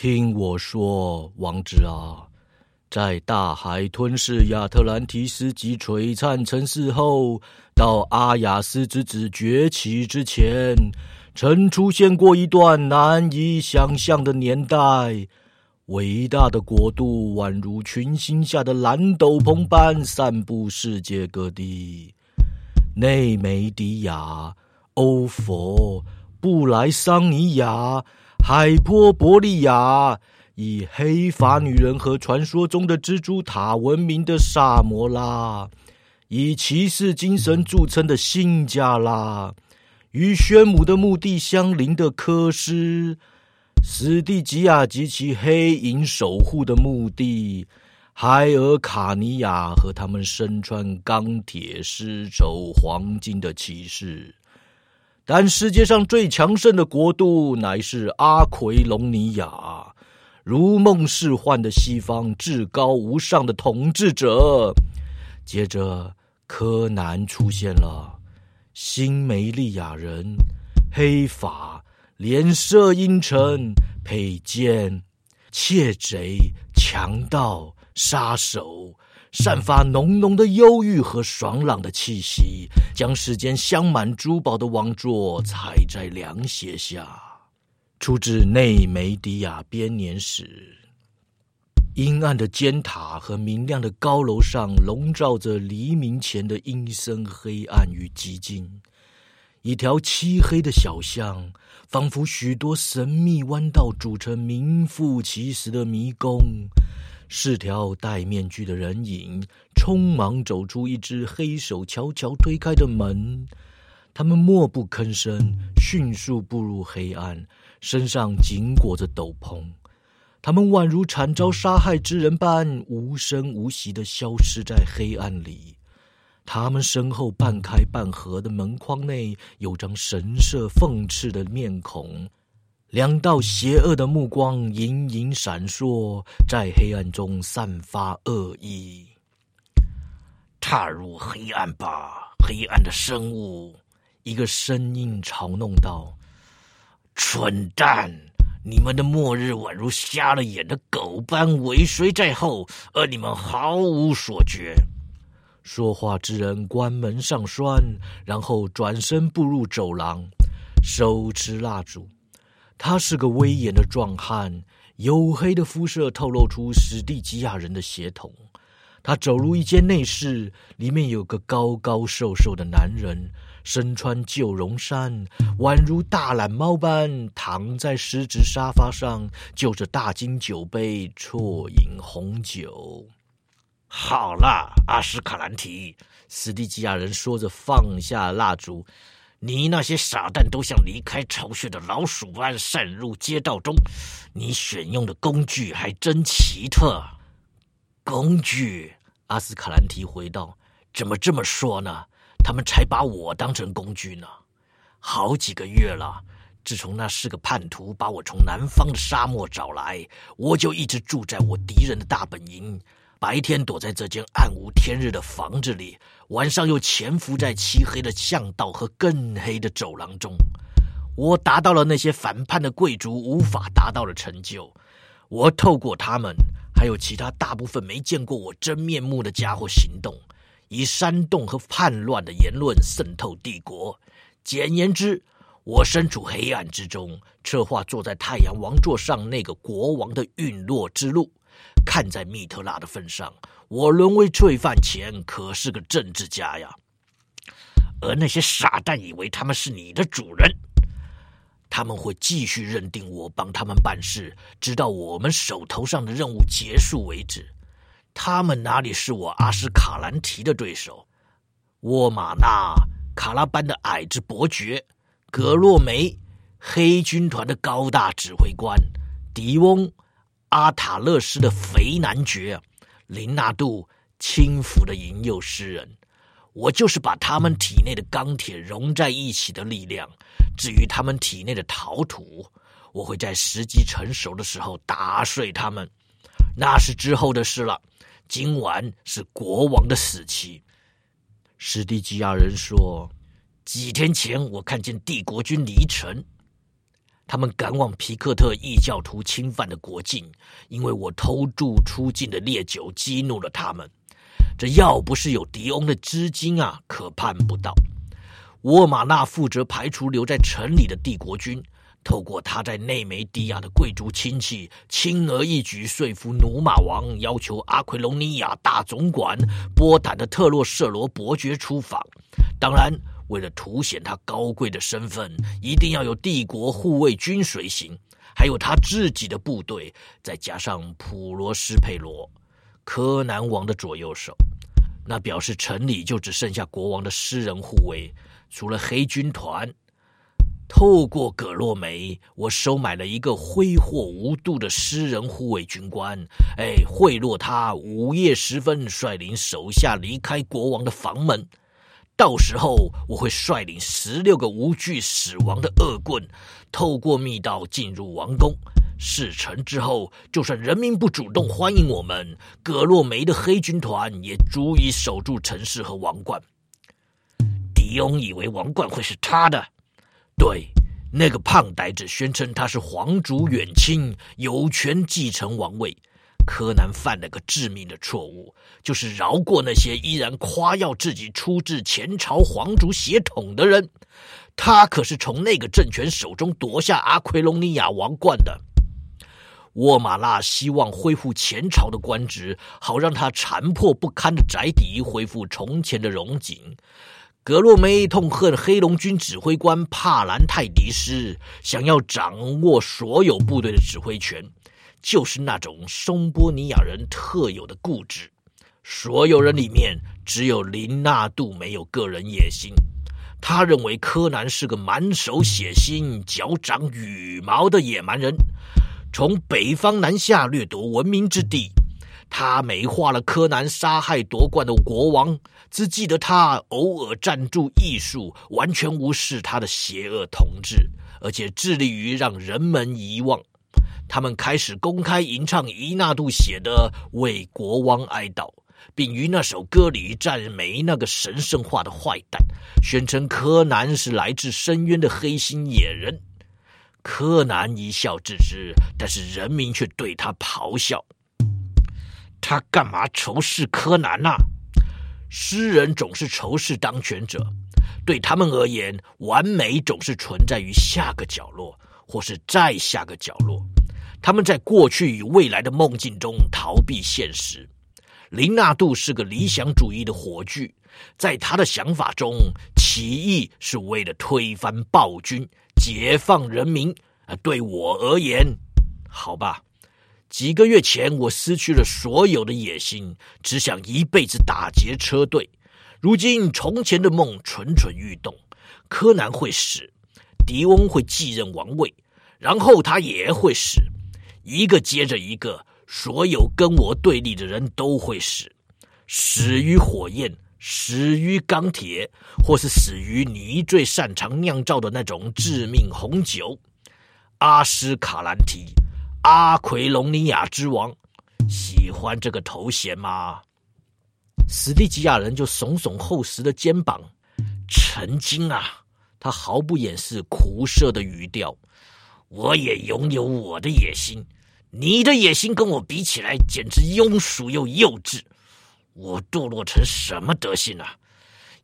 听我说，王子啊，在大海吞噬亚特兰提斯及璀璨城市后，到阿雅斯之子崛起之前，曾出现过一段难以想象的年代。伟大的国度宛如群星下的蓝斗篷般散布世界各地。内梅迪亚、欧佛、布莱桑尼亚。海波伯利亚，以黑发女人和传说中的蜘蛛塔闻名的萨摩拉，以骑士精神著称的辛加拉，与宣母的墓地相邻的科斯，史蒂吉亚及其黑影守护的墓地，海尔卡尼亚和他们身穿钢铁丝绸黄金的骑士。但世界上最强盛的国度乃是阿奎隆尼亚，如梦似幻的西方至高无上的统治者。接着，柯南出现了，新梅利亚人，黑发，脸色阴沉，佩剑，窃贼，强盗，杀手。散发浓浓的忧郁和爽朗的气息，将世间镶满珠宝的王座踩在凉鞋下。出自内梅迪亚编年史。阴暗的尖塔和明亮的高楼上，笼罩着黎明前的阴森、黑暗与寂静。一条漆黑的小巷，仿佛许多神秘弯道组成名副其实的迷宫。四条戴面具的人影匆忙走出一只黑手悄悄推开的门，他们默不吭声，迅速步入黑暗，身上紧裹着斗篷。他们宛如惨遭杀害之人般无声无息的消失在黑暗里。他们身后半开半合的门框内有张神色讽刺的面孔。两道邪恶的目光隐隐闪烁，在黑暗中散发恶意。踏入黑暗吧，黑暗的生物！一个声音嘲弄道：“蠢蛋，你们的末日宛如瞎了眼的狗般尾随在后，而你们毫无所觉。”说话之人关门上栓，然后转身步入走廊，手持蜡烛。他是个威严的壮汉，黝黑的肤色透露出史蒂吉亚人的血统。他走入一间内室，里面有个高高瘦瘦的男人，身穿旧绒衫，宛如大懒猫般躺在狮子沙发上，就着大金酒杯啜饮红酒。好了，阿斯卡兰提，史蒂吉亚人说着，放下蜡烛。你那些傻蛋都像离开巢穴的老鼠般渗入街道中。你选用的工具还真奇特。工具？阿斯卡兰提回道：“怎么这么说呢？他们才把我当成工具呢。好几个月了，自从那四个叛徒把我从南方的沙漠找来，我就一直住在我敌人的大本营。”白天躲在这间暗无天日的房子里，晚上又潜伏在漆黑的巷道和更黑的走廊中。我达到了那些反叛的贵族无法达到的成就。我透过他们，还有其他大部分没见过我真面目的家伙行动，以煽动和叛乱的言论渗透帝国。简言之，我身处黑暗之中，策划坐在太阳王座上那个国王的陨落之路。看在密特拉的份上，我沦为罪犯前可是个政治家呀。而那些傻蛋以为他们是你的主人，他们会继续认定我帮他们办事，直到我们手头上的任务结束为止。他们哪里是我阿斯卡兰提的对手？沃玛纳、卡拉班的矮子伯爵、格洛梅、黑军团的高大指挥官、迪翁。阿塔勒斯的肥男爵，林纳度轻浮的吟诱诗人，我就是把他们体内的钢铁融在一起的力量。至于他们体内的陶土，我会在时机成熟的时候打碎他们，那是之后的事了。今晚是国王的死期。史蒂吉亚人说，几天前我看见帝国军离城。他们赶往皮克特异教徒侵犯的国境，因为我偷渡出境的烈酒激怒了他们。这要不是有迪翁的资金啊，可盼不到。沃马纳负责排除留在城里的帝国军，透过他在内梅迪亚的贵族亲戚，轻而易举说服努马王，要求阿奎隆尼亚大总管波坦的特洛瑟罗伯爵出访。当然。为了凸显他高贵的身份，一定要有帝国护卫军随行，还有他自己的部队，再加上普罗斯佩罗，柯南王的左右手。那表示城里就只剩下国王的私人护卫，除了黑军团。透过葛洛梅，我收买了一个挥霍无度的私人护卫军官，哎，贿赂他午夜时分率领手下离开国王的房门。到时候我会率领十六个无惧死亡的恶棍，透过密道进入王宫。事成之后，就算人民不主动欢迎我们，葛洛梅的黑军团也足以守住城市和王冠。迪翁以为王冠会是他的，对，那个胖呆子宣称他是皇族远亲，有权继承王位。柯南犯了个致命的错误，就是饶过那些依然夸耀自己出自前朝皇族血统的人。他可是从那个政权手中夺下阿奎隆尼亚王冠的。沃马纳希望恢复前朝的官职，好让他残破不堪的宅邸恢复从前的荣景。格洛梅痛恨黑龙军指挥官帕兰泰迪斯，想要掌握所有部队的指挥权。就是那种松波尼亚人特有的固执。所有人里面，只有林纳度没有个人野心。他认为柯南是个满手血腥、脚长羽毛的野蛮人，从北方南下掠夺文明之地。他美化了柯南杀害夺冠的国王，只记得他偶尔赞助艺术，完全无视他的邪恶统治，而且致力于让人们遗忘。他们开始公开吟唱伊纳度写的《为国王哀悼》，并于那首歌里赞美那个神圣化的坏蛋，宣称柯南是来自深渊的黑心野人。柯南一笑置之，但是人民却对他咆哮：“他干嘛仇视柯南呐？诗人总是仇视当权者，对他们而言，完美总是存在于下个角落，或是再下个角落。”他们在过去与未来的梦境中逃避现实。林纳度是个理想主义的火炬，在他的想法中，起义是为了推翻暴君、解放人民。啊，对我而言，好吧。几个月前，我失去了所有的野心，只想一辈子打劫车队。如今，从前的梦蠢蠢欲动。柯南会死，狄翁会继任王位，然后他也会死。一个接着一个，所有跟我对立的人都会死，死于火焰，死于钢铁，或是死于你最擅长酿造的那种致命红酒。阿斯卡兰提，阿奎隆尼亚之王，喜欢这个头衔吗？史蒂吉亚人就耸耸厚实的肩膀。曾经啊，他毫不掩饰苦涩的语调。我也拥有我的野心。你的野心跟我比起来，简直庸俗又幼稚。我堕落成什么德行啊？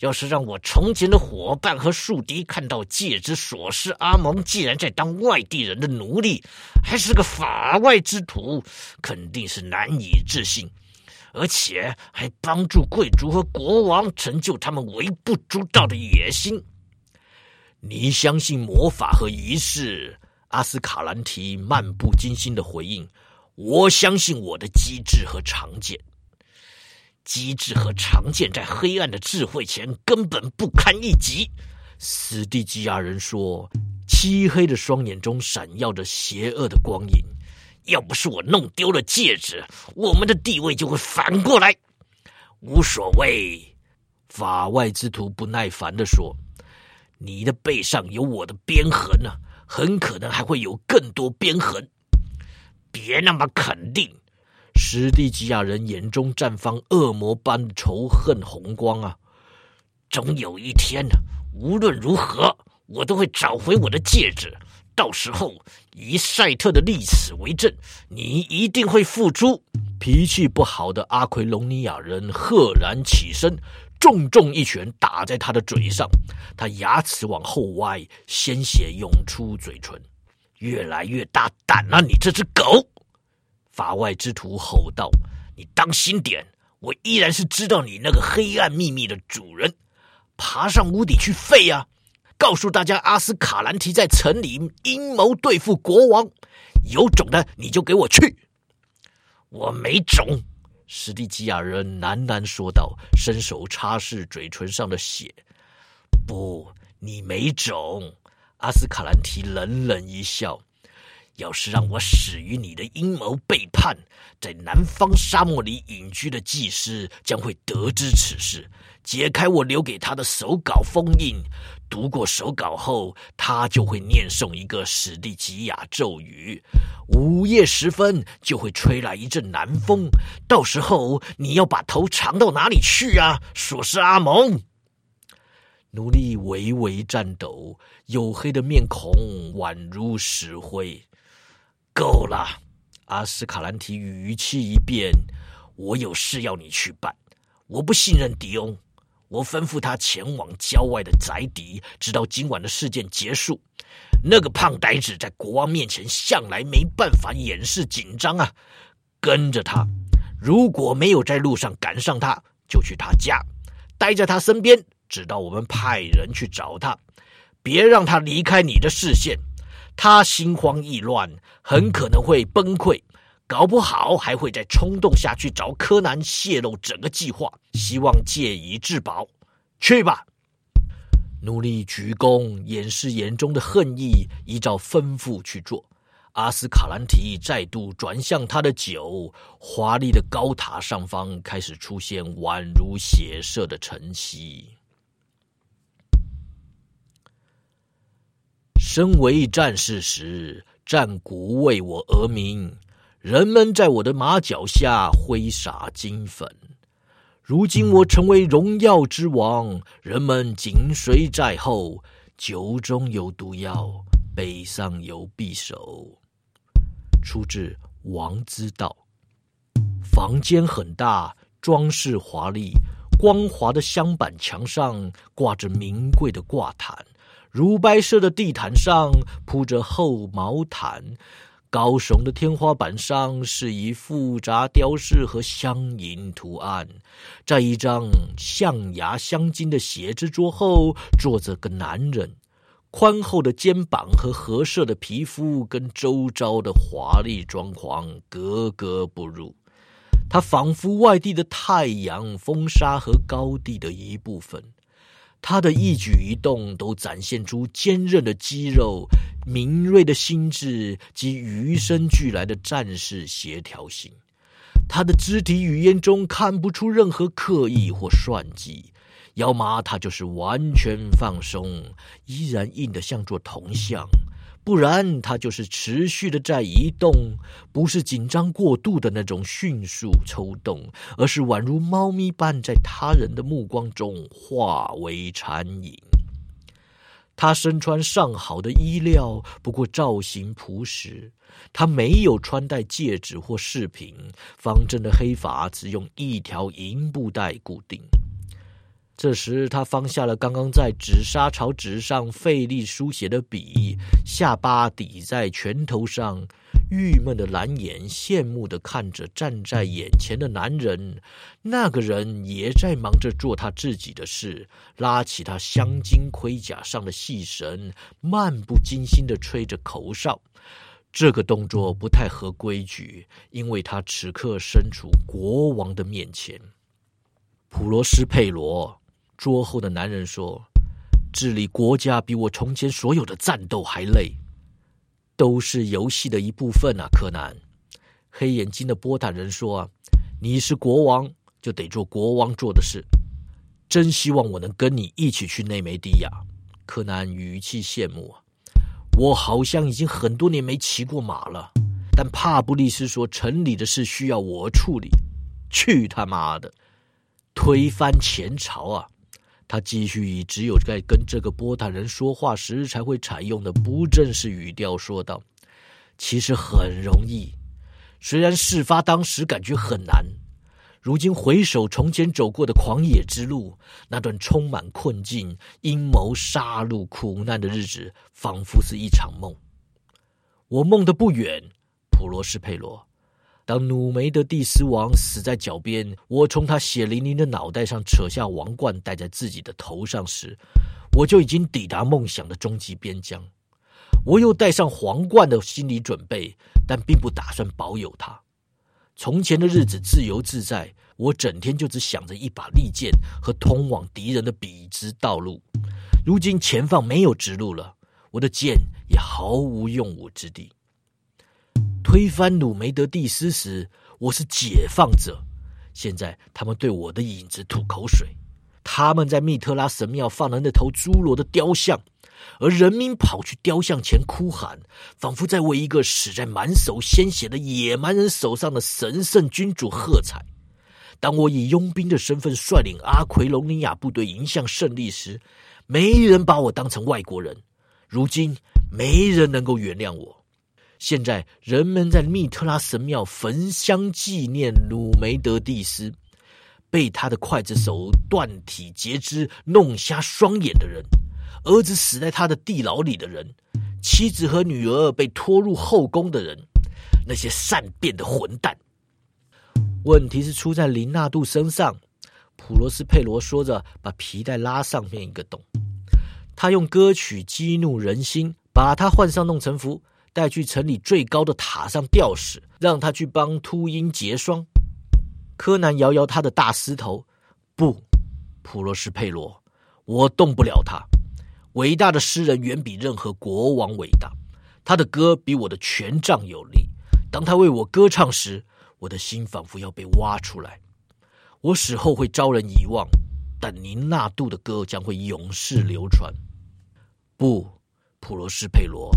要是让我从前的伙伴和宿敌看到戒指索斯阿蒙既然在当外地人的奴隶，还是个法外之徒，肯定是难以置信，而且还帮助贵族和国王成就他们微不足道的野心。你相信魔法和仪式？阿斯卡兰提漫不经心的回应：“我相信我的机智和长剑。机智和长剑在黑暗的智慧前根本不堪一击。”斯蒂基亚人说，漆黑的双眼中闪耀着邪恶的光影。要不是我弄丢了戒指，我们的地位就会反过来。无所谓，法外之徒不耐烦的说：“你的背上有我的鞭痕呢。”很可能还会有更多鞭痕，别那么肯定。史蒂吉亚人眼中绽放恶魔般仇恨红光啊！总有一天，无论如何，我都会找回我的戒指，到时候以赛特的历史为证，你一定会付出。脾气不好的阿奎隆尼亚人赫然起身，重重一拳打在他的嘴上，他牙齿往后歪，鲜血涌出嘴唇。越来越大胆了，你这只狗！法外之徒吼道：“你当心点，我依然是知道你那个黑暗秘密的主人。爬上屋顶去废啊！告诉大家，阿斯卡兰提在城里阴谋对付国王。有种的你就给我去！我没种。”史蒂基亚人喃喃说道，伸手擦拭嘴唇上的血。“不，你没种。”阿斯卡兰提冷冷一笑：“要是让我死于你的阴谋背叛，在南方沙漠里隐居的祭司将会得知此事，解开我留给他的手稿封印。读过手稿后，他就会念诵一个史蒂吉亚咒语。午夜时分，就会吹来一阵南风。到时候，你要把头藏到哪里去啊，索斯阿蒙？”奴隶微微颤抖，黝黑的面孔宛如石灰。够了！阿斯卡兰提语气一变：“我有事要你去办。我不信任迪翁，我吩咐他前往郊外的宅邸，直到今晚的事件结束。那个胖呆子在国王面前向来没办法掩饰紧张啊！跟着他，如果没有在路上赶上他，就去他家，待在他身边。”直到我们派人去找他，别让他离开你的视线。他心慌意乱，很可能会崩溃，搞不好还会在冲动下去找柯南泄露整个计划，希望借以自保。去吧，奴隶鞠躬，掩饰眼中的恨意，依照吩咐去做。阿斯卡兰提再度转向他的酒，华丽的高塔上方开始出现宛如血色的晨曦。身为战士时，战鼓为我而鸣，人们在我的马脚下挥洒金粉。如今我成为荣耀之王，人们紧随在后。酒中有毒药，背上有匕首。出自《王之道》。房间很大，装饰华丽，光滑的镶板墙上挂着名贵的挂毯。乳白色的地毯上铺着厚毛毯，高耸的天花板上是以复杂雕饰和镶银图案。在一张象牙镶金的写字桌后，坐着个男人，宽厚的肩膀和褐色的皮肤跟周遭的华丽装潢格格不入。他仿佛外地的太阳、风沙和高地的一部分。他的一举一动都展现出坚韧的肌肉、敏锐的心智及与生俱来的战士协调性。他的肢体语言中看不出任何刻意或算计，要么他就是完全放松，依然硬得像座铜像。不然，他就是持续的在移动，不是紧张过度的那种迅速抽动，而是宛如猫咪般在他人的目光中化为残影。他身穿上好的衣料，不过造型朴实。他没有穿戴戒指或饰品，方正的黑发只用一条银布带固定。这时，他放下了刚刚在纸砂草纸上费力书写的笔，下巴抵在拳头上，郁闷的蓝眼羡慕的看着站在眼前的男人。那个人也在忙着做他自己的事，拉起他镶金盔甲上的细绳，漫不经心的吹着口哨。这个动作不太合规矩，因为他此刻身处国王的面前。普罗斯佩罗。桌后的男人说：“治理国家比我从前所有的战斗还累，都是游戏的一部分啊。”柯南，黑眼睛的波坦人说：“啊，你是国王，就得做国王做的事。真希望我能跟你一起去内梅迪亚。”柯南语气羡慕啊，我好像已经很多年没骑过马了。但帕布利斯说，城里的事需要我处理。去他妈的，推翻前朝啊！他继续以只有在跟这个波坦人说话时才会采用的不正式语调说道：“其实很容易，虽然事发当时感觉很难，如今回首从前走过的狂野之路，那段充满困境、阴谋、杀戮、苦难的日子，仿佛是一场梦。我梦的不远，普罗斯佩罗。”当努梅德蒂斯王死在脚边，我从他血淋淋的脑袋上扯下王冠戴在自己的头上时，我就已经抵达梦想的终极边疆。我有戴上皇冠的心理准备，但并不打算保有它。从前的日子自由自在，我整天就只想着一把利剑和通往敌人的笔直道路。如今前方没有直路了，我的剑也毫无用武之地。推翻努梅德蒂斯时，我是解放者。现在他们对我的影子吐口水。他们在密特拉神庙放了那头侏罗的雕像，而人民跑去雕像前哭喊，仿佛在为一个死在满手鲜血的野蛮人手上的神圣君主喝彩。当我以佣兵的身份率领阿奎隆尼亚部队迎向胜利时，没人把我当成外国人。如今，没人能够原谅我。现在，人们在密特拉神庙焚香纪念鲁梅德蒂斯，被他的刽子手断体截肢、弄瞎双眼的人，儿子死在他的地牢里的人，妻子和女儿被拖入后宫的人，那些善变的混蛋。问题是出在林纳度身上。普罗斯佩罗说着，把皮带拉上面一个洞。他用歌曲激怒人心，把他换上弄臣服。带去城里最高的塔上吊死，让他去帮秃鹰结霜。柯南摇摇他的大丝头，不，普罗斯佩罗，我动不了他。伟大的诗人远比任何国王伟大，他的歌比我的权杖有力。当他为我歌唱时，我的心仿佛要被挖出来。我死后会遭人遗忘，但宁纳度的歌将会永世流传。不，普罗斯佩罗。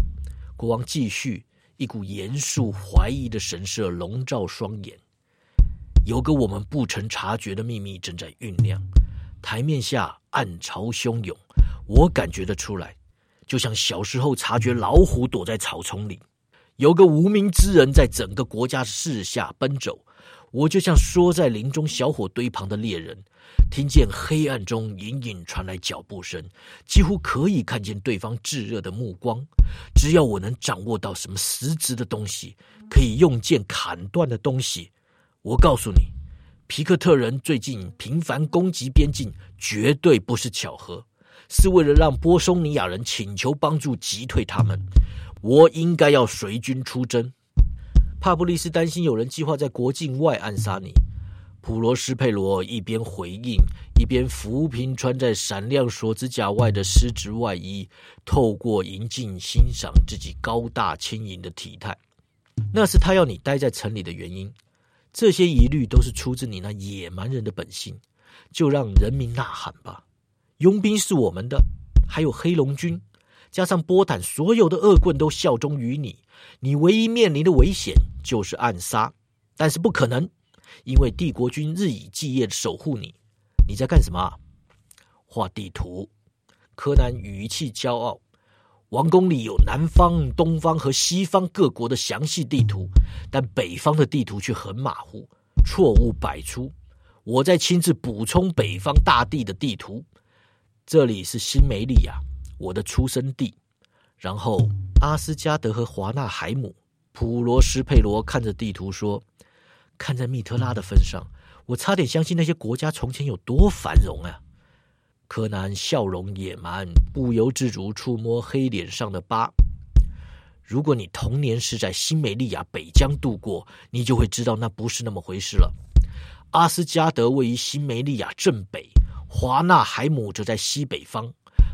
国王继续，一股严肃怀疑的神色笼罩双眼。有个我们不曾察觉的秘密正在酝酿，台面下暗潮汹涌，我感觉得出来，就像小时候察觉老虎躲在草丛里。有个无名之人在整个国家四下奔走，我就像缩在林中小火堆旁的猎人。听见黑暗中隐隐传来脚步声，几乎可以看见对方炙热的目光。只要我能掌握到什么实质的东西，可以用剑砍断的东西，我告诉你，皮克特人最近频繁攻击边境，绝对不是巧合，是为了让波松尼亚人请求帮助击退他们。我应该要随军出征。帕布利斯担心有人计划在国境外暗杀你。普罗斯佩罗一边回应，一边抚平穿在闪亮锁子甲外的丝质外衣，透过银镜欣赏自己高大轻盈的体态。那是他要你待在城里的原因。这些疑虑都是出自你那野蛮人的本性。就让人民呐喊吧！佣兵是我们的，还有黑龙军，加上波坦，所有的恶棍都效忠于你。你唯一面临的危险就是暗杀，但是不可能。因为帝国军日以继夜的守护你，你在干什么？画地图。柯南语气骄傲。王宫里有南方、东方和西方各国的详细地图，但北方的地图却很马虎，错误百出。我在亲自补充北方大地的地图。这里是新梅利亚，我的出生地。然后阿斯加德和华纳海姆。普罗斯佩罗看着地图说。看在密特拉的份上，我差点相信那些国家从前有多繁荣啊！柯南笑容野蛮，不由自主触摸黑脸上的疤。如果你童年是在新美利亚北疆度过，你就会知道那不是那么回事了。阿斯加德位于新美利亚正北，华纳海姆则在西北方，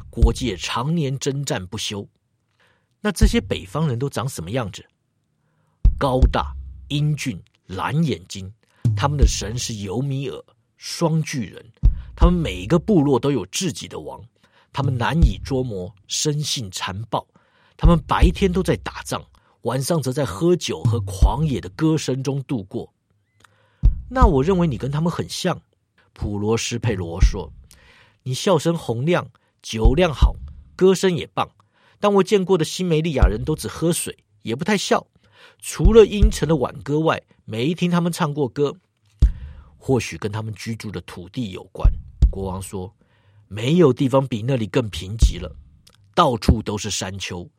国界常年征战不休。那这些北方人都长什么样子？高大、英俊。蓝眼睛，他们的神是尤米尔，双巨人。他们每一个部落都有自己的王，他们难以捉摸，生性残暴。他们白天都在打仗，晚上则在喝酒和狂野的歌声中度过。那我认为你跟他们很像，普罗斯佩罗说。你笑声洪亮，酒量好，歌声也棒。但我见过的新梅利亚人都只喝水，也不太笑。除了阴沉的挽歌外，没听他们唱过歌。或许跟他们居住的土地有关。国王说：“没有地方比那里更贫瘠了，到处都是山丘，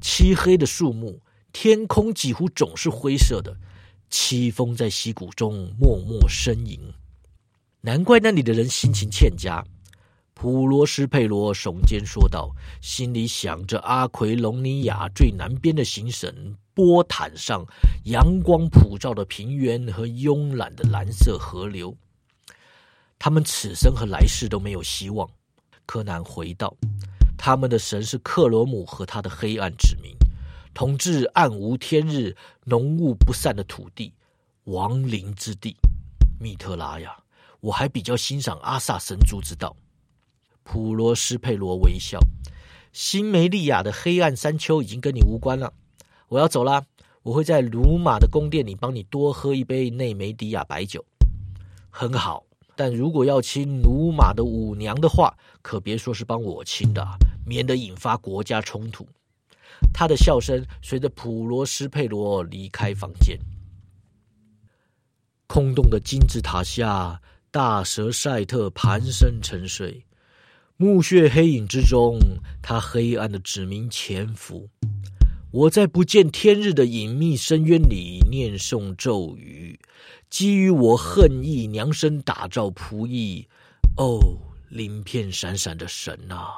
漆黑的树木，天空几乎总是灰色的，凄风在溪谷中默默呻吟。难怪那里的人心情欠佳。”普罗斯佩罗耸肩说道，心里想着阿奎隆尼亚最南边的行省波坦上阳光普照的平原和慵懒的蓝色河流。他们此生和来世都没有希望。柯南回道：“他们的神是克罗姆和他的黑暗指明，统治暗无天日、浓雾不散的土地，亡灵之地。密特拉呀，我还比较欣赏阿萨神族之道。”普罗斯佩罗微笑。新梅利亚的黑暗山丘已经跟你无关了。我要走了，我会在鲁马的宫殿里帮你多喝一杯内梅迪亚白酒。很好，但如果要亲鲁马的舞娘的话，可别说是帮我亲的，免得引发国家冲突。他的笑声随着普罗斯佩罗离开房间。空洞的金字塔下，大蛇赛特盘身沉睡。墓穴黑影之中，他黑暗的指明潜伏。我在不见天日的隐秘深渊里念诵咒语，基于我恨意量身打造仆役。哦，鳞片闪闪的神啊！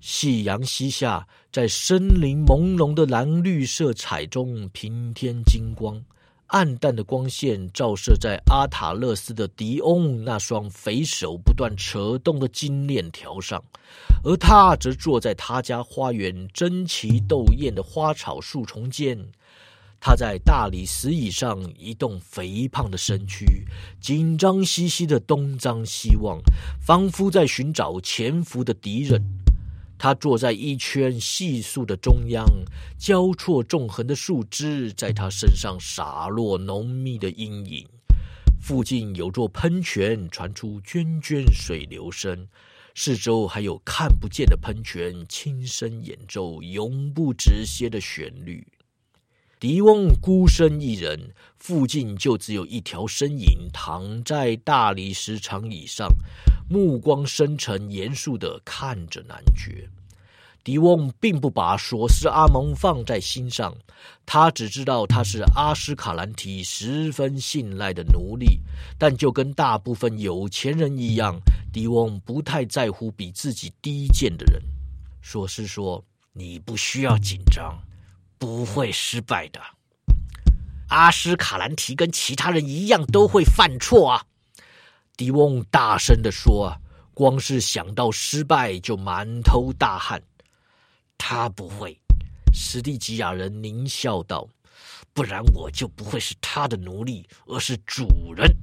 夕阳西下，在森林朦胧的蓝绿色彩中平添金光。暗淡的光线照射在阿塔勒斯的迪翁那双肥手不断扯动的金链条上，而他则坐在他家花园争奇斗艳的花草树丛间。他在大理石椅上移动肥胖的身躯，紧张兮兮的东张西望，仿佛在寻找潜伏的敌人。他坐在一圈细树的中央，交错纵横的树枝在他身上洒落浓密的阴影。附近有座喷泉，传出涓涓水流声。四周还有看不见的喷泉，轻声演奏永不止歇的旋律。迪翁孤身一人，附近就只有一条身影躺在大理石长椅上，目光深沉严肃的看着男爵。迪翁并不把索斯阿蒙放在心上，他只知道他是阿斯卡兰提十分信赖的奴隶。但就跟大部分有钱人一样，迪翁不太在乎比自己低贱的人。索斯说：“你不需要紧张。”不会失败的。阿斯卡兰提跟其他人一样都会犯错啊！迪翁大声的说：“光是想到失败就满头大汗。”他不会，史蒂吉亚人狞笑道：“不然我就不会是他的奴隶，而是主人。”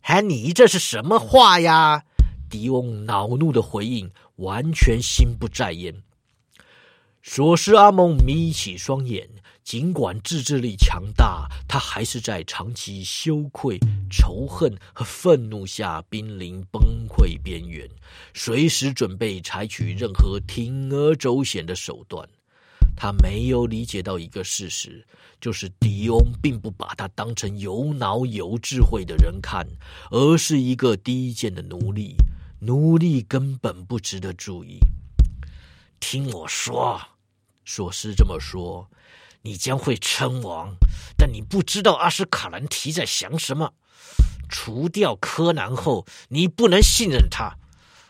还你这是什么话呀？迪翁恼怒的回应，完全心不在焉。索斯阿蒙眯起双眼，尽管自制力强大，他还是在长期羞愧、仇恨和愤怒下濒临崩溃边缘，随时准备采取任何铤而走险的手段。他没有理解到一个事实，就是迪翁并不把他当成有脑有智慧的人看，而是一个低贱的奴隶。奴隶根本不值得注意。听我说，索斯这么说，你将会称王，但你不知道阿什卡兰提在想什么。除掉柯南后，你不能信任他。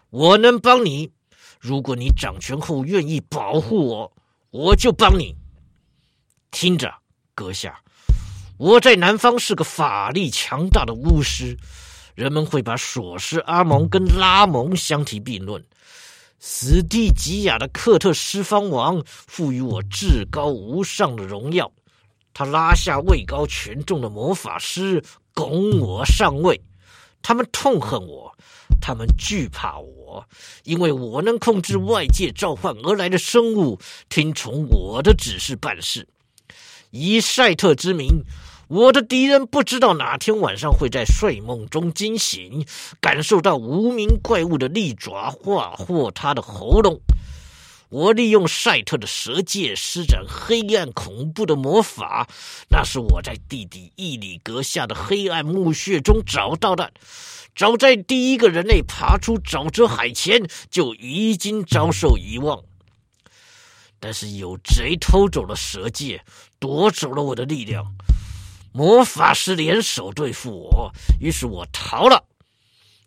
我能帮你，如果你掌权后愿意保护我，我就帮你。听着，阁下，我在南方是个法力强大的巫师，人们会把索斯阿蒙跟拉蒙相提并论。史蒂吉亚的克特施方王赋予我至高无上的荣耀，他拉下位高权重的魔法师，拱我上位。他们痛恨我，他们惧怕我，因为我能控制外界召唤而来的生物，听从我的指示办事。以赛特之名，我的敌人不知道哪天晚上会在睡梦中惊醒，感受到无名怪物的利爪划破他的喉咙。我利用赛特的蛇戒施展黑暗恐怖的魔法，那是我在地底伊里阁下的黑暗墓穴中找到的。早在第一个人类爬出沼泽海前，就已经遭受遗忘。但是有贼偷走了蛇戒，夺走了我的力量。魔法师联手对付我，于是我逃了。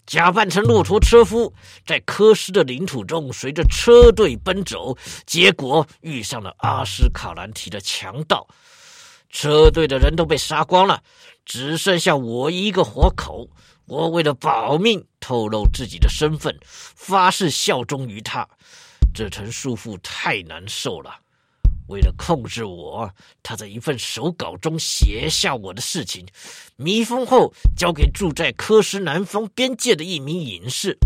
假扮成骆驼车夫，在科斯的领土中随着车队奔走，结果遇上了阿斯卡兰提的强盗，车队的人都被杀光了，只剩下我一个活口。我为了保命，透露自己的身份，发誓效忠于他。这层束缚太难受了。为了控制我，他在一份手稿中写下我的事情，密封后交给住在科斯南方边界的一名隐士。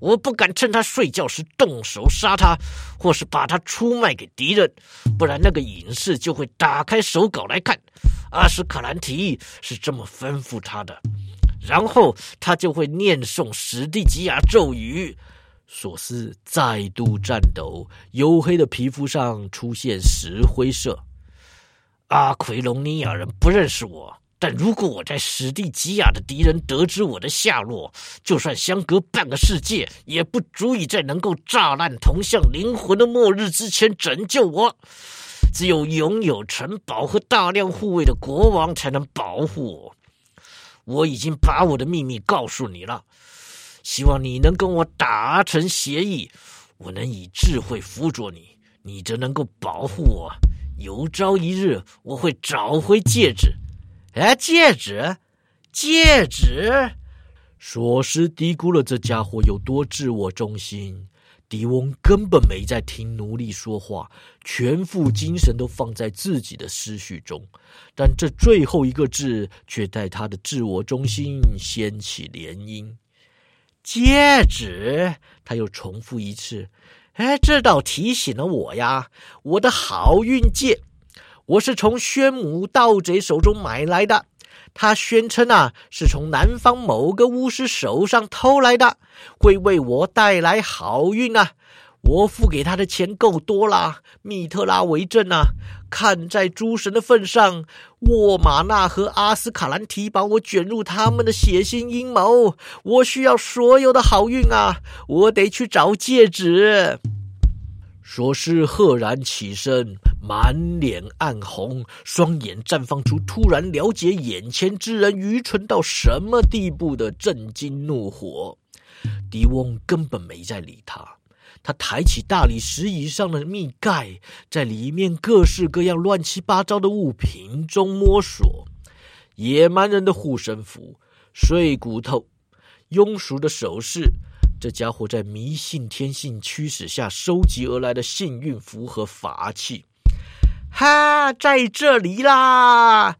我不敢趁他睡觉时动手杀他，或是把他出卖给敌人，不然那个隐士就会打开手稿来看。阿什卡兰提是这么吩咐他的，然后他就会念诵史蒂吉亚咒语。索斯再度颤抖，黝黑的皮肤上出现石灰色。阿奎隆尼亚人不认识我，但如果我在史蒂吉亚的敌人得知我的下落，就算相隔半个世界，也不足以在能够炸烂铜像灵魂的末日之前拯救我。只有拥有城堡和大量护卫的国王才能保护我。我已经把我的秘密告诉你了。希望你能跟我达成协议，我能以智慧辅佐你，你则能够保护我。有朝一日，我会找回戒指。哎，戒指，戒指！索斯低估了这家伙有多自我中心。迪翁根本没在听奴隶说话，全副精神都放在自己的思绪中。但这最后一个字，却在他的自我中心掀起涟漪。戒指，他又重复一次。哎，这倒提醒了我呀，我的好运戒，我是从宣母盗贼手中买来的。他宣称啊，是从南方某个巫师手上偷来的，会为我带来好运啊。我付给他的钱够多啦，密特拉为证啊！看在诸神的份上，沃玛纳和阿斯卡兰提把我卷入他们的血腥阴谋，我需要所有的好运啊！我得去找戒指。说是赫然起身，满脸暗红，双眼绽放出突然了解眼前之人愚蠢到什么地步的震惊怒火。迪翁根本没在理他。他抬起大理石以上的密盖，在里面各式各样乱七八糟的物品中摸索。野蛮人的护身符、碎骨头、庸俗的首饰，这家伙在迷信天性驱使下收集而来的幸运符和法器。哈，在这里啦！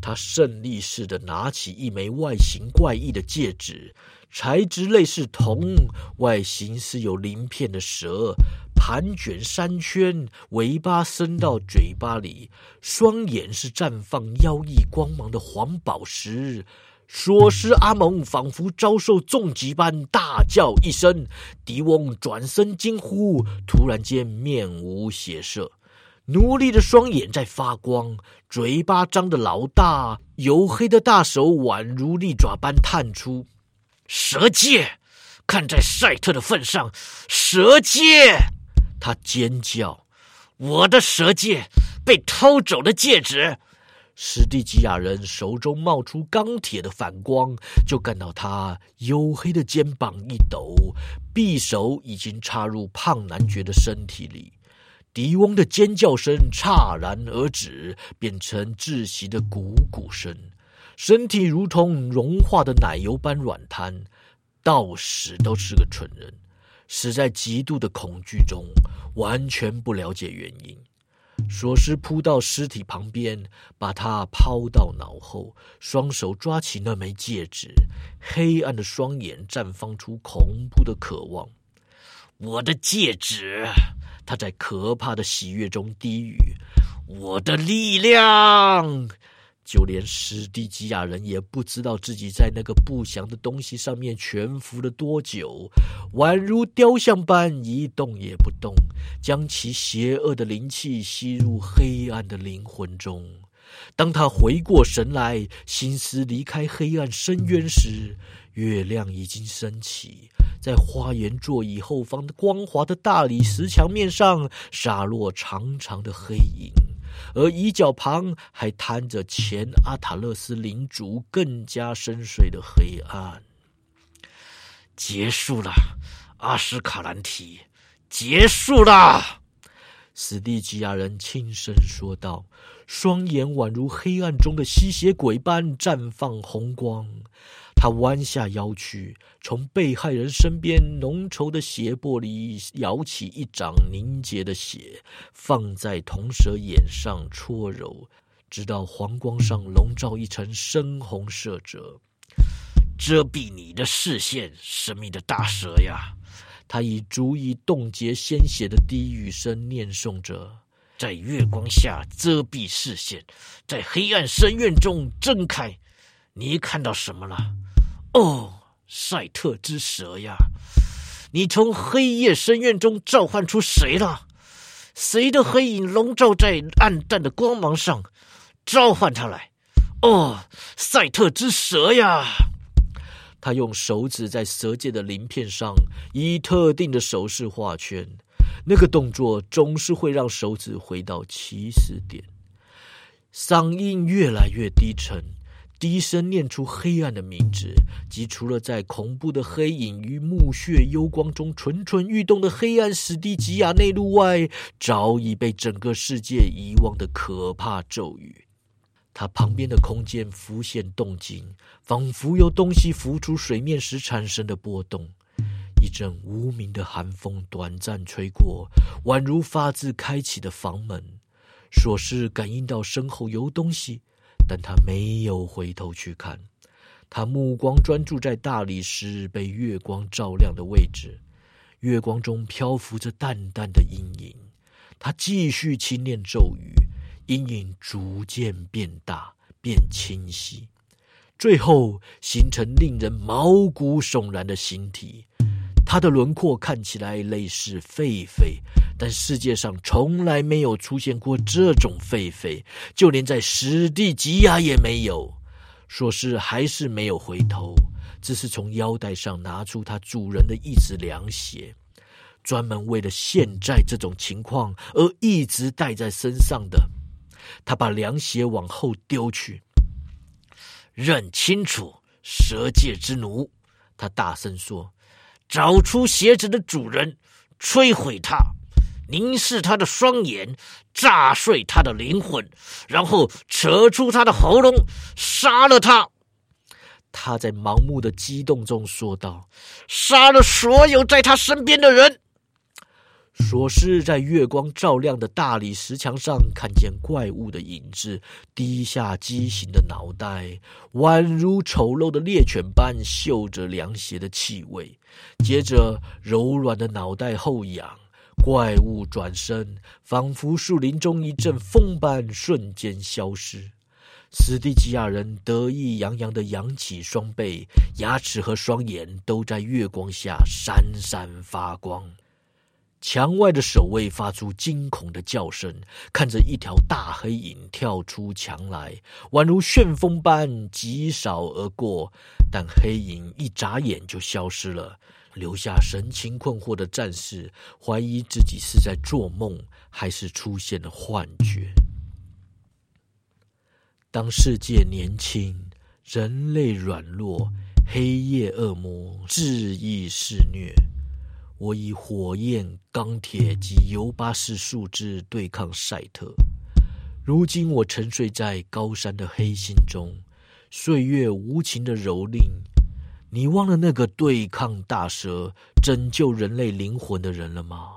他胜利似的拿起一枚外形怪异的戒指。材质类似铜，外形是有鳞片的蛇，盘卷三圈，尾巴伸到嘴巴里，双眼是绽放妖异光芒的黄宝石。索斯阿蒙仿佛遭受重击般大叫一声，迪翁转身惊呼，突然间面无血色，奴隶的双眼在发光，嘴巴张得老大，黝黑的大手宛如利爪般探出。蛇戒，看在赛特的份上，蛇戒！他尖叫：“我的蛇戒被偷走的戒指！”史蒂吉亚人手中冒出钢铁的反光，就看到他黝黑的肩膀一抖，匕首已经插入胖男爵的身体里。狄翁的尖叫声戛然而止，变成窒息的咕咕声。身体如同融化的奶油般软瘫，到死都是个蠢人，死在极度的恐惧中，完全不了解原因。索斯扑到尸体旁边，把他抛到脑后，双手抓起那枚戒指，黑暗的双眼绽放出恐怖的渴望。我的戒指，他在可怕的喜悦中低语：“我的力量。”就连史蒂基亚人也不知道自己在那个不祥的东西上面潜伏了多久，宛如雕像般一动也不动，将其邪恶的灵气吸入黑暗的灵魂中。当他回过神来，心思离开黑暗深渊时，月亮已经升起，在花园座椅后方的光滑的大理石墙面上洒落长长的黑影。而椅角旁还摊着前阿塔勒斯领主更加深邃的黑暗。结束了，阿什卡兰提，结束了。史蒂吉亚人轻声说道，双眼宛如黑暗中的吸血鬼般绽放红光。他弯下腰去，从被害人身边浓稠的血泊里舀起一掌凝结的血，放在铜蛇眼上搓揉，直到黄光上笼罩一层深红色泽，遮蔽你的视线，神秘的大蛇呀！他以足以冻结鲜血的低语声念诵着：“在月光下遮蔽视线，在黑暗深渊中睁开，你看到什么了？”哦，赛特之蛇呀！你从黑夜深渊中召唤出谁了？谁的黑影笼罩在暗淡的光芒上？召唤他来！哦，赛特之蛇呀！他用手指在蛇界的鳞片上以特定的手势画圈，那个动作总是会让手指回到起始点。嗓音越来越低沉。低声念出黑暗的名字，即除了在恐怖的黑影与墓穴幽光中蠢蠢欲动的黑暗史蒂吉亚内陆外，早已被整个世界遗忘的可怕咒语。他旁边的空间浮现动静，仿佛有东西浮出水面时产生的波动。一阵无名的寒风短暂吹过，宛如发自开启的房门。索是感应到身后有东西。但他没有回头去看，他目光专注在大理石被月光照亮的位置，月光中漂浮着淡淡的阴影。他继续轻念咒语，阴影逐渐变大、变清晰，最后形成令人毛骨悚然的形体。他的轮廓看起来类似狒狒。但世界上从来没有出现过这种狒狒，就连在史蒂吉亚也没有。说是还是没有回头，只是从腰带上拿出他主人的一只凉鞋，专门为了现在这种情况而一直带在身上的。他把凉鞋往后丢去，认清楚蛇界之奴，他大声说：“找出鞋子的主人，摧毁他。”凝视他的双眼，炸碎他的灵魂，然后扯出他的喉咙，杀了他。他在盲目的激动中说道：“杀了所有在他身边的人。”索斯在月光照亮的大理石墙上看见怪物的影子，低下畸形的脑袋，宛如丑陋的猎犬般嗅着凉鞋的气味，接着柔软的脑袋后仰。怪物转身，仿佛树林中一阵风般，瞬间消失。斯蒂吉亚人得意洋洋地扬起双臂，牙齿和双眼都在月光下闪闪发光。墙外的守卫发出惊恐的叫声，看着一条大黑影跳出墙来，宛如旋风般疾扫而过。但黑影一眨眼就消失了。留下神情困惑的战士怀疑自己是在做梦，还是出现了幻觉。当世界年轻，人类软弱，黑夜恶魔恣意肆虐，我以火焰、钢铁及尤巴氏树枝对抗赛特。如今我沉睡在高山的黑心中，岁月无情的蹂躏。你忘了那个对抗大蛇、拯救人类灵魂的人了吗？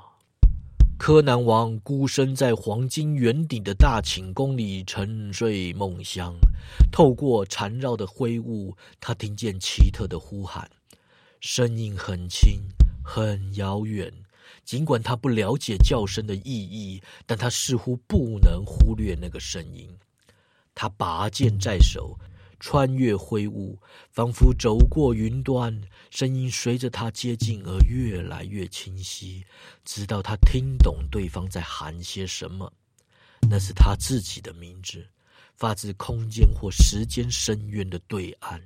柯南王孤身在黄金圆顶的大寝宫里沉睡梦乡，透过缠绕的灰雾，他听见奇特的呼喊，声音很轻，很遥远。尽管他不了解叫声的意义，但他似乎不能忽略那个声音。他拔剑在手，穿越灰雾，仿佛走过云端。声音随着他接近而越来越清晰，直到他听懂对方在喊些什么。那是他自己的名字，发自空间或时间深渊的对岸。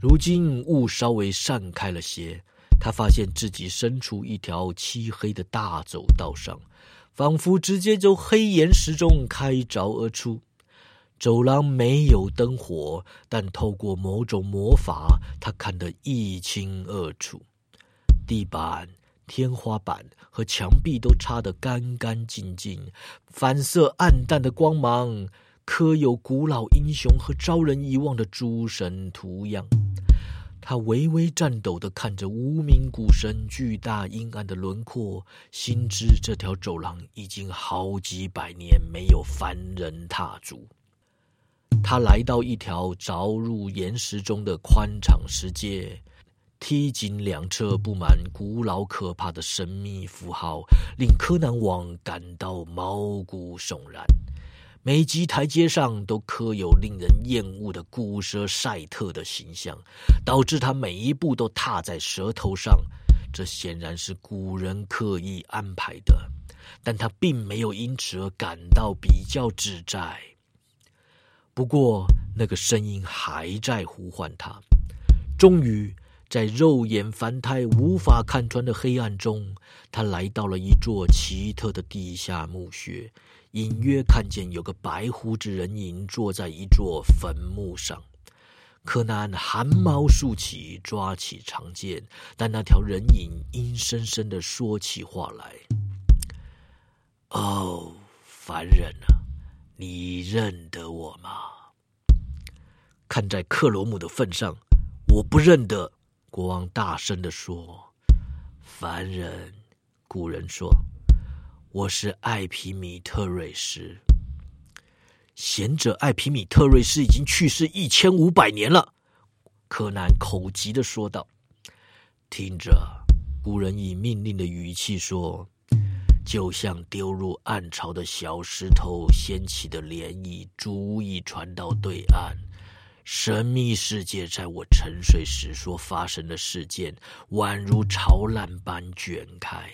如今雾稍微散开了些，他发现自己身处一条漆黑的大走道上，仿佛直接从黑岩石中开凿而出。走廊没有灯火，但透过某种魔法，他看得一清二楚。地板、天花板和墙壁都擦得干干净净，反射暗淡的光芒，刻有古老英雄和招人遗忘的诸神图样。他微微颤抖的看着无名古神巨大阴暗的轮廓，心知这条走廊已经好几百年没有凡人踏足。他来到一条凿入岩石中的宽敞石阶，梯井两侧布满古老可怕的神秘符号，令柯南王感到毛骨悚然。每级台阶上都刻有令人厌恶的古蛇赛特的形象，导致他每一步都踏在舌头上。这显然是古人刻意安排的，但他并没有因此而感到比较自在。不过，那个声音还在呼唤他。终于，在肉眼凡胎无法看穿的黑暗中，他来到了一座奇特的地下墓穴，隐约看见有个白胡子人影坐在一座坟墓上。柯南汗毛竖起，抓起长剑，但那条人影阴森森的说起话来：“哦，凡人啊！”你认得我吗？看在克罗姆的份上，我不认得。国王大声的说：“凡人，古人说，我是艾皮米特瑞斯。贤者艾皮米特瑞斯已经去世一千五百年了。”柯南口急的说道。听着，古人以命令的语气说。就像丢入暗潮的小石头掀起的涟漪，足以传到对岸。神秘世界在我沉睡时所发生的事件，宛如潮浪般卷开。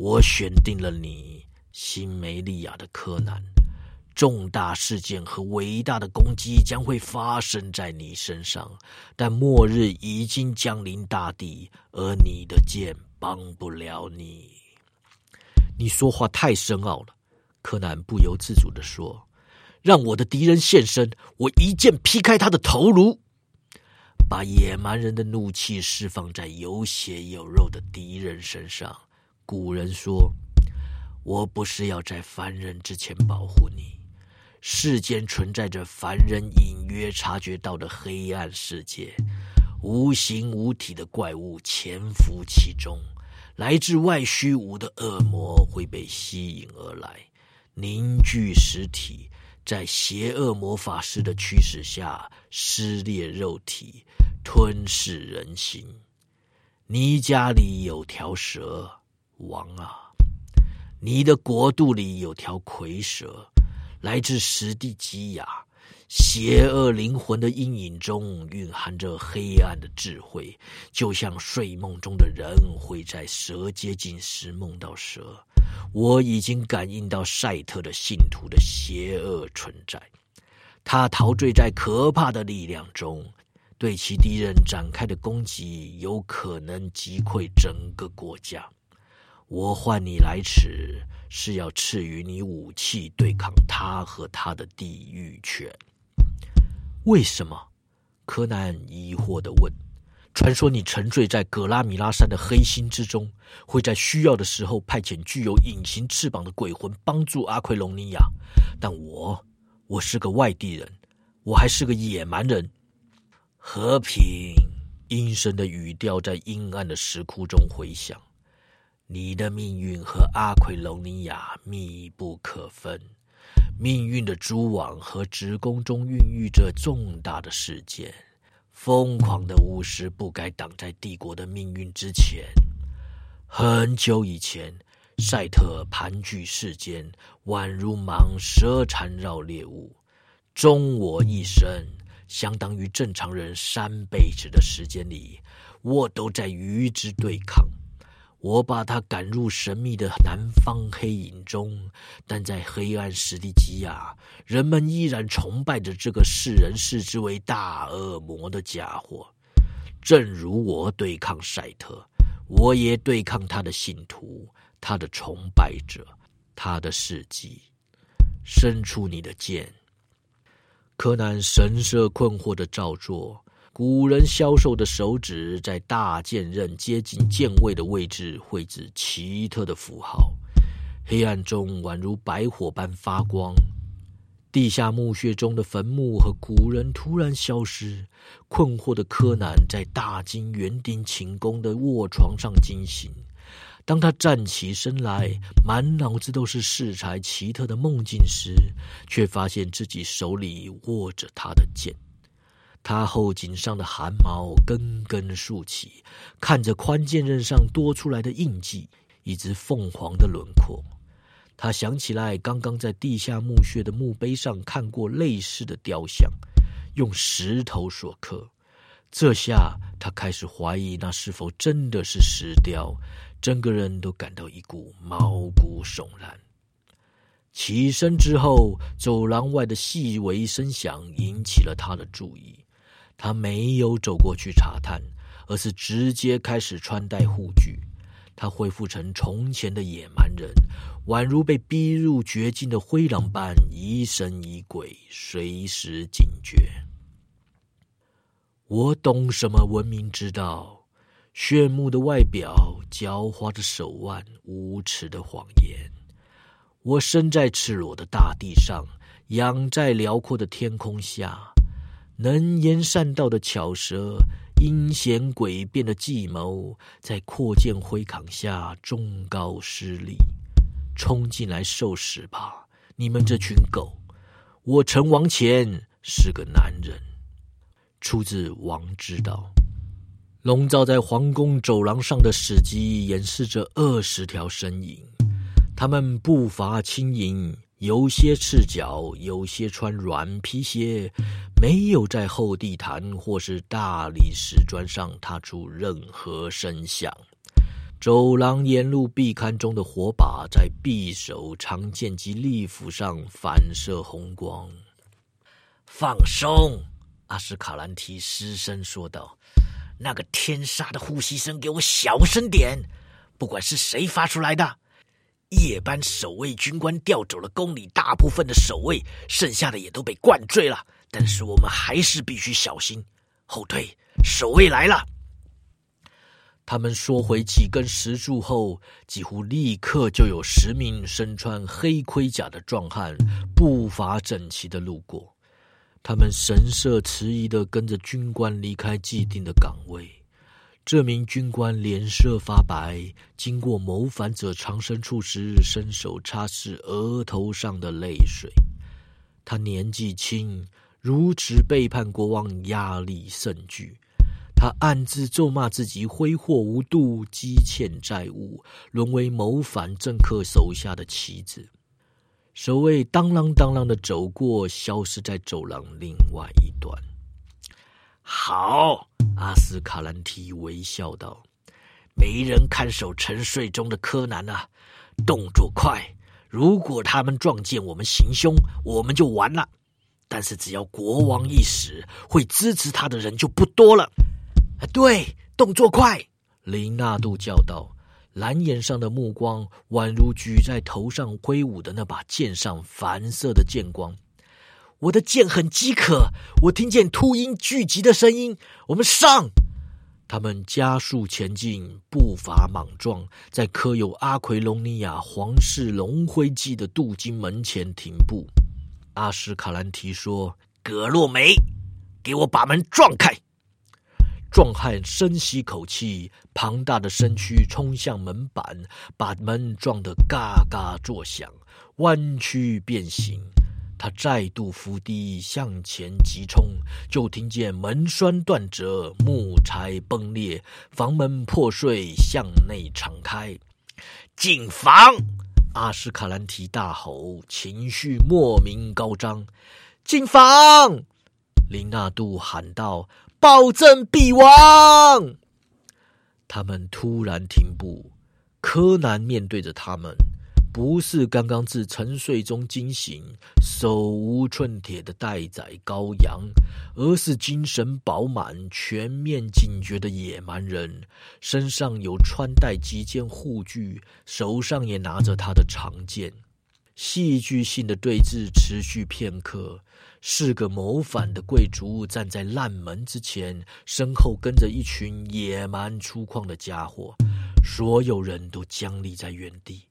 我选定了你，新梅利亚的柯南。重大事件和伟大的攻击将会发生在你身上，但末日已经降临大地，而你的剑帮不了你。你说话太深奥了，柯南不由自主的说：“让我的敌人现身，我一剑劈开他的头颅，把野蛮人的怒气释放在有血有肉的敌人身上。”古人说：“我不是要在凡人之前保护你，世间存在着凡人隐约察觉到的黑暗世界，无形无体的怪物潜伏其中。”来自外虚无的恶魔会被吸引而来，凝聚实体，在邪恶魔法师的驱使下撕裂肉体，吞噬人心。你家里有条蛇，王啊！你的国度里有条蝰蛇，来自实地基亚。邪恶灵魂的阴影中蕴含着黑暗的智慧，就像睡梦中的人会在蛇接近时梦到蛇。我已经感应到赛特的信徒的邪恶存在，他陶醉在可怕的力量中，对其敌人展开的攻击有可能击溃整个国家。我唤你来此，是要赐予你武器对抗他和他的地狱犬。为什么？柯南疑惑的问。传说你沉醉在格拉米拉山的黑心之中，会在需要的时候派遣具有隐形翅膀的鬼魂帮助阿奎隆尼亚。但我，我是个外地人，我还是个野蛮人。和平，阴森的语调在阴暗的石窟中回响。你的命运和阿奎隆尼亚密不可分。命运的蛛网和子宫中孕育着重大的事件。疯狂的巫师不该挡在帝国的命运之前。很久以前，赛特盘踞世间，宛如蟒蛇缠绕猎物。终我一生，相当于正常人三辈子的时间里，我都在与之对抗。我把他赶入神秘的南方黑影中，但在黑暗史蒂基亚，人们依然崇拜着这个世人视之为大恶魔的家伙。正如我对抗赛特，我也对抗他的信徒、他的崇拜者、他的事迹。伸出你的剑，柯南神色困惑的照做。古人消瘦的手指在大剑刃接近剑位的位置绘制奇特的符号，黑暗中宛如白火般发光。地下墓穴中的坟墓和古人突然消失，困惑的柯南在大金园丁寝宫的卧床上惊醒。当他站起身来，满脑子都是适才奇特的梦境时，却发现自己手里握着他的剑。他后颈上的汗毛根根竖起，看着宽剑刃上多出来的印记，一只凤凰的轮廓。他想起来，刚刚在地下墓穴的墓碑上看过类似的雕像，用石头所刻。这下他开始怀疑，那是否真的是石雕？整个人都感到一股毛骨悚然。起身之后，走廊外的细微声响引起了他的注意。他没有走过去查探，而是直接开始穿戴护具。他恢复成从前的野蛮人，宛如被逼入绝境的灰狼般疑神疑鬼，随时警觉。我懂什么文明之道？炫目的外表，狡猾的手腕，无耻的谎言。我身在赤裸的大地上，仰在辽阔的天空下。能言善道的巧舌，阴险诡辩的计谋，在阔剑挥扛下终告失利。冲进来受死吧，你们这群狗！我成王前是个男人。出自《王之道》。笼罩在皇宫走廊上的史记演示着二十条身影，他们步伐轻盈。有些赤脚，有些穿软皮鞋，没有在厚地毯或是大理石砖上踏出任何声响。走廊沿路壁龛中的火把在匕首、长剑及利斧上反射红光。放松，阿斯卡兰提失声说道：“那个天杀的呼吸声，给我小声点！不管是谁发出来的。”夜班守卫军官调走了宫里大部分的守卫，剩下的也都被灌醉了。但是我们还是必须小心后退。守卫来了，他们缩回几根石柱后，几乎立刻就有十名身穿黑盔甲的壮汉步伐整齐的路过。他们神色迟疑的跟着军官离开既定的岗位。这名军官脸色发白，经过谋反者藏身处时，伸手擦拭额头上的泪水。他年纪轻，如此背叛国王，压力甚巨。他暗自咒骂自己挥霍无度，积欠债务，沦为谋反政客手下的棋子。守卫当啷当啷的走过，消失在走廊另外一端。好。阿斯卡兰提微笑道：“没人看守沉睡中的柯南啊，动作快。如果他们撞见我们行凶，我们就完了。但是只要国王一死，会支持他的人就不多了。”对，动作快！林纳度叫道，蓝眼上的目光宛如举在头上挥舞的那把剑上反射的剑光。我的剑很饥渴，我听见秃鹰聚集的声音。我们上！他们加速前进，步伐莽撞，在刻有阿奎隆尼亚皇室龙徽记的镀金门前停步。阿什卡兰提说：“葛洛梅，给我把门撞开！”壮汉深吸口气，庞大的身躯冲向门板，把门撞得嘎嘎作响，弯曲变形。他再度伏低向前急冲，就听见门栓断折、木材崩裂、房门破碎，向内敞开。进房！阿斯卡兰提大吼，情绪莫名高涨。进房！林纳度喊道：“保证必亡！”他们突然停步，柯南面对着他们。不是刚刚自沉睡中惊醒、手无寸铁的待宰羔羊，而是精神饱满、全面警觉的野蛮人，身上有穿戴极件护具，手上也拿着他的长剑。戏剧性的对峙持续片刻，是个谋反的贵族站在烂门之前，身后跟着一群野蛮粗犷的家伙，所有人都僵立在原地。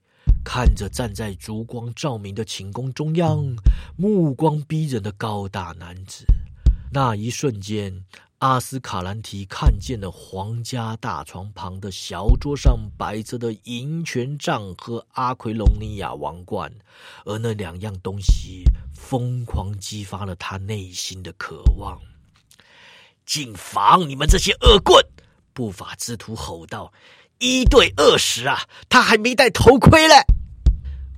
看着站在烛光照明的寝宫中央，目光逼人的高大男子，那一瞬间，阿斯卡兰提看见了皇家大床旁的小桌上摆着的银权杖和阿奎隆尼亚王冠，而那两样东西疯狂激发了他内心的渴望。进房，你们这些恶棍！不法之徒吼道：“一对二十啊，他还没戴头盔嘞！”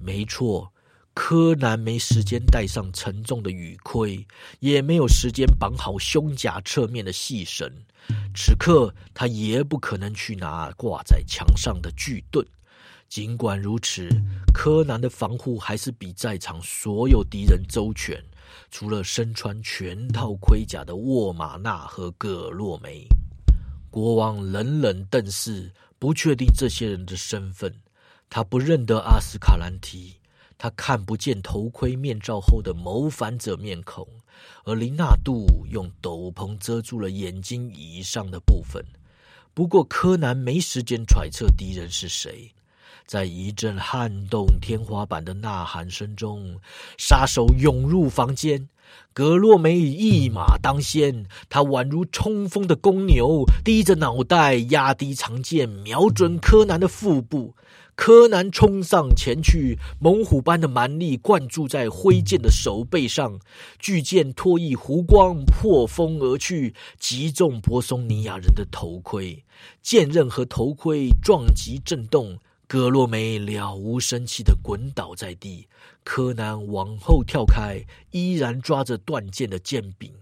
没错，柯南没时间戴上沉重的雨盔，也没有时间绑好胸甲侧面的细绳。此刻，他也不可能去拿挂在墙上的巨盾。尽管如此，柯南的防护还是比在场所有敌人周全。除了身穿全套盔甲的沃玛纳和葛洛梅，国王冷冷瞪视，不确定这些人的身份。他不认得阿斯卡兰提，他看不见头盔面罩后的谋反者面孔，而林纳度用斗篷遮住了眼睛以上的部分。不过柯南没时间揣测敌人是谁，在一阵撼动天花板的呐喊声中，杀手涌入房间。格洛梅一马当先，他宛如冲锋的公牛，低着脑袋，压低长剑，瞄准柯南的腹部。柯南冲上前去，猛虎般的蛮力灌注在挥剑的手背上，巨剑脱翼弧光，破风而去，击中博松尼亚人的头盔。剑刃和头盔撞击震动，葛洛梅了无生气的滚倒在地。柯南往后跳开，依然抓着断剑的剑柄。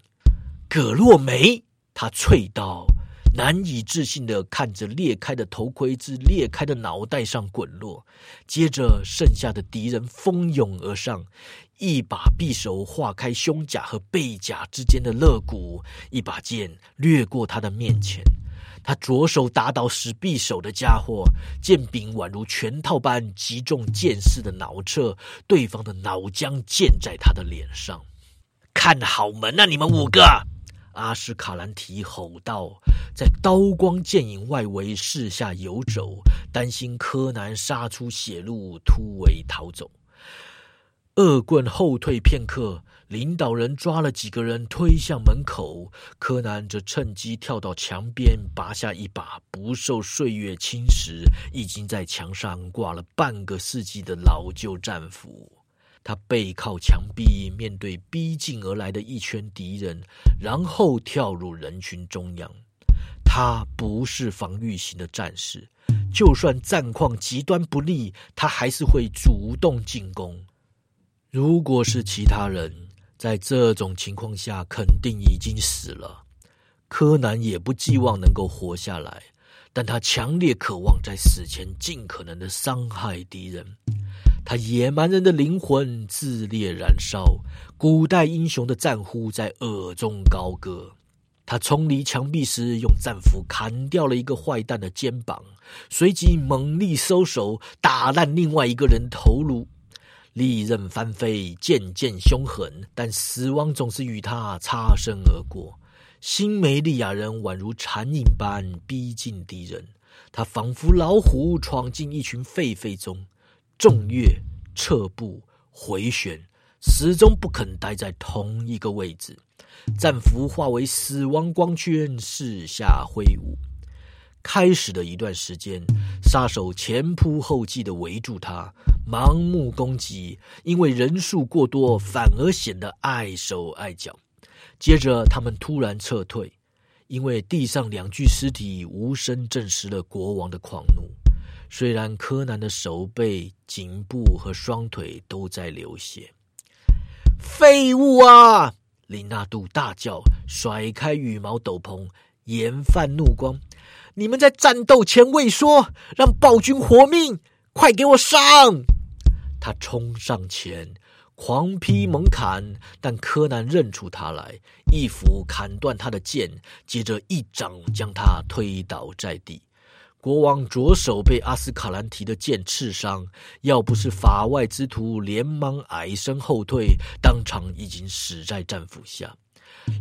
葛洛梅，他脆道。难以置信的看着裂开的头盔自裂开的脑袋上滚落，接着剩下的敌人蜂拥而上，一把匕首划开胸甲和背甲之间的肋骨，一把剑掠过他的面前。他左手打倒使匕首的家伙，剑柄宛如拳套般击中剑士的脑侧，对方的脑浆溅在他的脸上。看好门啊，你们五个！阿斯卡兰提吼道，在刀光剑影外围四下游走，担心柯南杀出血路突围逃走。恶棍后退片刻，领导人抓了几个人推向门口，柯南则趁机跳到墙边，拔下一把不受岁月侵蚀、已经在墙上挂了半个世纪的老旧战斧。他背靠墙壁，面对逼近而来的一圈敌人，然后跳入人群中央。他不是防御型的战士，就算战况极端不利，他还是会主动进攻。如果是其他人，在这种情况下肯定已经死了。柯南也不寄望能够活下来，但他强烈渴望在死前尽可能的伤害敌人。他野蛮人的灵魂炽烈燃烧，古代英雄的战呼在耳中高歌。他冲离墙壁时，用战斧砍掉了一个坏蛋的肩膀，随即猛力收手，打烂另外一个人头颅。利刃翻飞，剑剑凶狠，但死亡总是与他擦身而过。新梅利亚人宛如残影般逼近敌人，他仿佛老虎闯进一群狒狒中。纵跃、撤步、回旋，始终不肯待在同一个位置。战俘化为死亡光圈，四下挥舞。开始的一段时间，杀手前仆后继的围住他，盲目攻击，因为人数过多，反而显得碍手碍脚。接着，他们突然撤退，因为地上两具尸体无声证实了国王的狂怒。虽然柯南的手背、颈部和双腿都在流血，废物啊！林纳度大叫，甩开羽毛斗篷，眼泛怒光。你们在战斗前未说，让暴君活命！快给我上！他冲上前，狂劈猛砍，但柯南认出他来，一斧砍断他的剑，接着一掌将他推倒在地。国王左手被阿斯卡兰提的剑刺伤，要不是法外之徒连忙矮身后退，当场已经死在战斧下。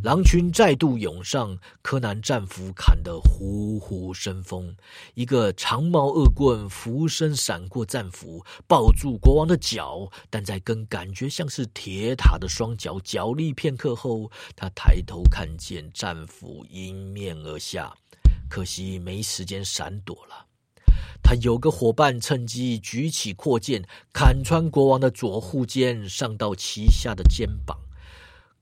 狼群再度涌上，柯南战斧砍得呼呼生风。一个长矛恶棍俯身闪过战斧，抱住国王的脚，但在跟感觉像是铁塔的双脚角力片刻后，他抬头看见战斧迎面而下，可惜没时间闪躲了。他有个伙伴趁机举起阔剑，砍穿国王的左护肩，上到旗下的肩膀。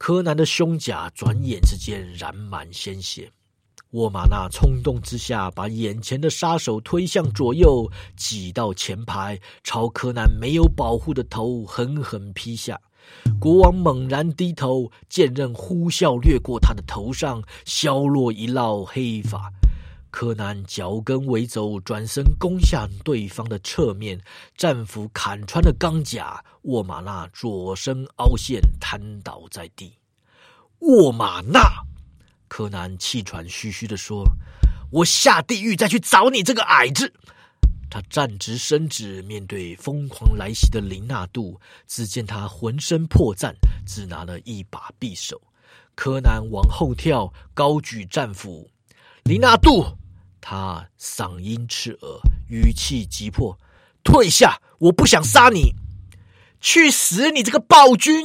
柯南的胸甲转眼之间染满鲜血，沃玛纳冲动之下把眼前的杀手推向左右，挤到前排，朝柯南没有保护的头狠狠劈下。国王猛然低头，剑刃呼啸掠过他的头上，削落一道黑发。柯南脚跟围走，转身攻向对方的侧面，战斧砍穿了钢甲。沃玛纳左身凹陷，瘫倒在地。沃玛纳，柯南气喘吁吁的说：“我下地狱再去找你这个矮子。”他站直身子，面对疯狂来袭的林纳度。只见他浑身破绽，只拿了一把匕首。柯南往后跳，高举战斧。林纳度。他嗓音刺耳，语气急迫：“退下！我不想杀你，去死！你这个暴君！”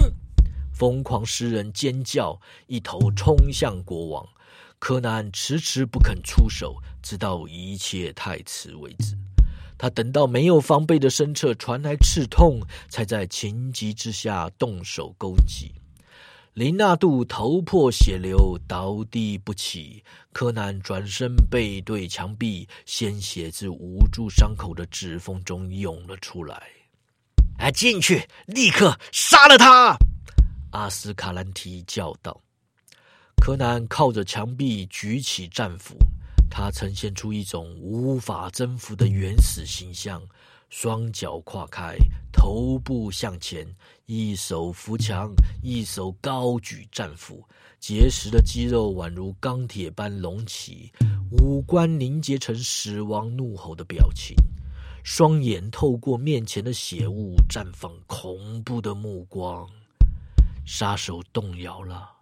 疯狂诗人尖叫，一头冲向国王。柯南迟迟不肯出手，直到一切太迟为止。他等到没有防备的身侧传来刺痛，才在情急之下动手攻击。林纳度头破血流，倒地不起。柯南转身背对墙壁，鲜血自捂住伤口的指缝中涌了出来。啊！进去，立刻杀了他！阿斯卡兰提叫道。柯南靠着墙壁举起战斧，他呈现出一种无法征服的原始形象。双脚跨开，头部向前，一手扶墙，一手高举战斧，结实的肌肉宛如钢铁般隆起，五官凝结成死亡怒吼的表情，双眼透过面前的血雾绽放恐怖的目光。杀手动摇了。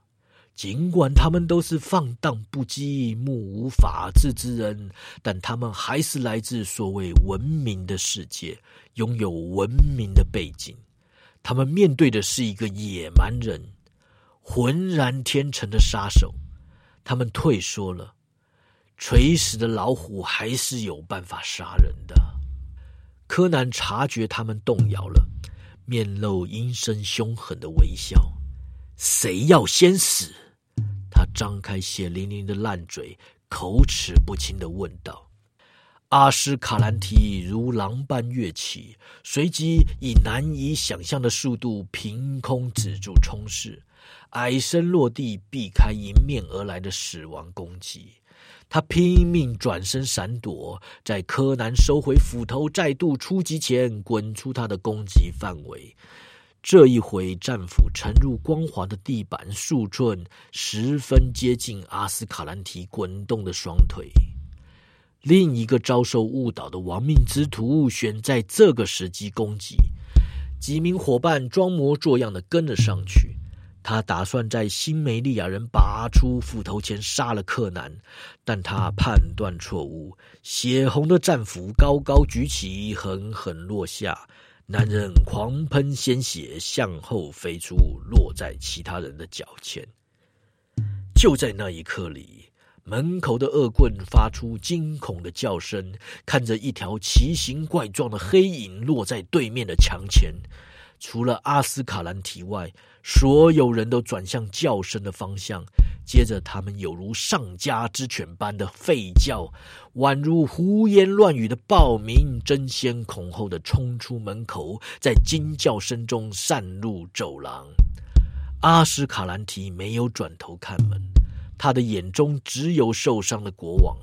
尽管他们都是放荡不羁、目无法治之人，但他们还是来自所谓文明的世界，拥有文明的背景。他们面对的是一个野蛮人，浑然天成的杀手。他们退缩了。垂死的老虎还是有办法杀人的。柯南察觉他们动摇了，面露阴森凶狠的微笑。谁要先死？他张开血淋淋的烂嘴，口齿不清的问道：“阿斯卡兰提如狼般跃起，随即以难以想象的速度凭空止住冲势，矮身落地，避开迎面而来的死亡攻击。他拼命转身闪躲，在柯南收回斧头再度出击前，滚出他的攻击范围。”这一回，战斧沉入光滑的地板数寸，十分接近阿斯卡兰提滚动的双腿。另一个遭受误导的亡命之徒选在这个时机攻击，几名伙伴装模作样的跟了上去。他打算在新梅利亚人拔出斧头前杀了柯南，但他判断错误，血红的战斧高高举起，狠狠落下。男人狂喷鲜血，向后飞出，落在其他人的脚前。就在那一刻里，门口的恶棍发出惊恐的叫声，看着一条奇形怪状的黑影落在对面的墙前。除了阿斯卡兰提外，所有人都转向叫声的方向。接着，他们有如上家之犬般的吠叫，宛如胡言乱语的暴民，争先恐后的冲出门口，在惊叫声中散入走廊。阿斯卡兰提没有转头看门，他的眼中只有受伤的国王。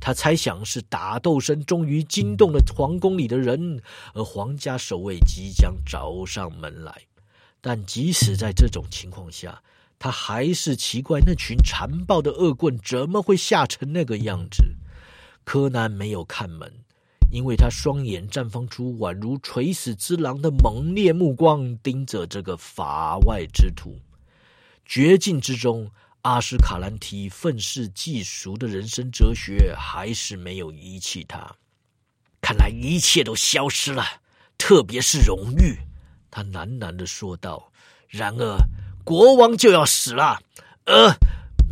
他猜想是打斗声终于惊动了皇宫里的人，而皇家守卫即将找上门来。但即使在这种情况下，他还是奇怪那群残暴的恶棍怎么会吓成那个样子。柯南没有看门，因为他双眼绽放出宛如垂死之狼的猛烈目光，盯着这个法外之徒。绝境之中。阿斯卡兰提愤世嫉俗的人生哲学还是没有遗弃他。看来一切都消失了，特别是荣誉。他喃喃的说道。然而，国王就要死了。呃，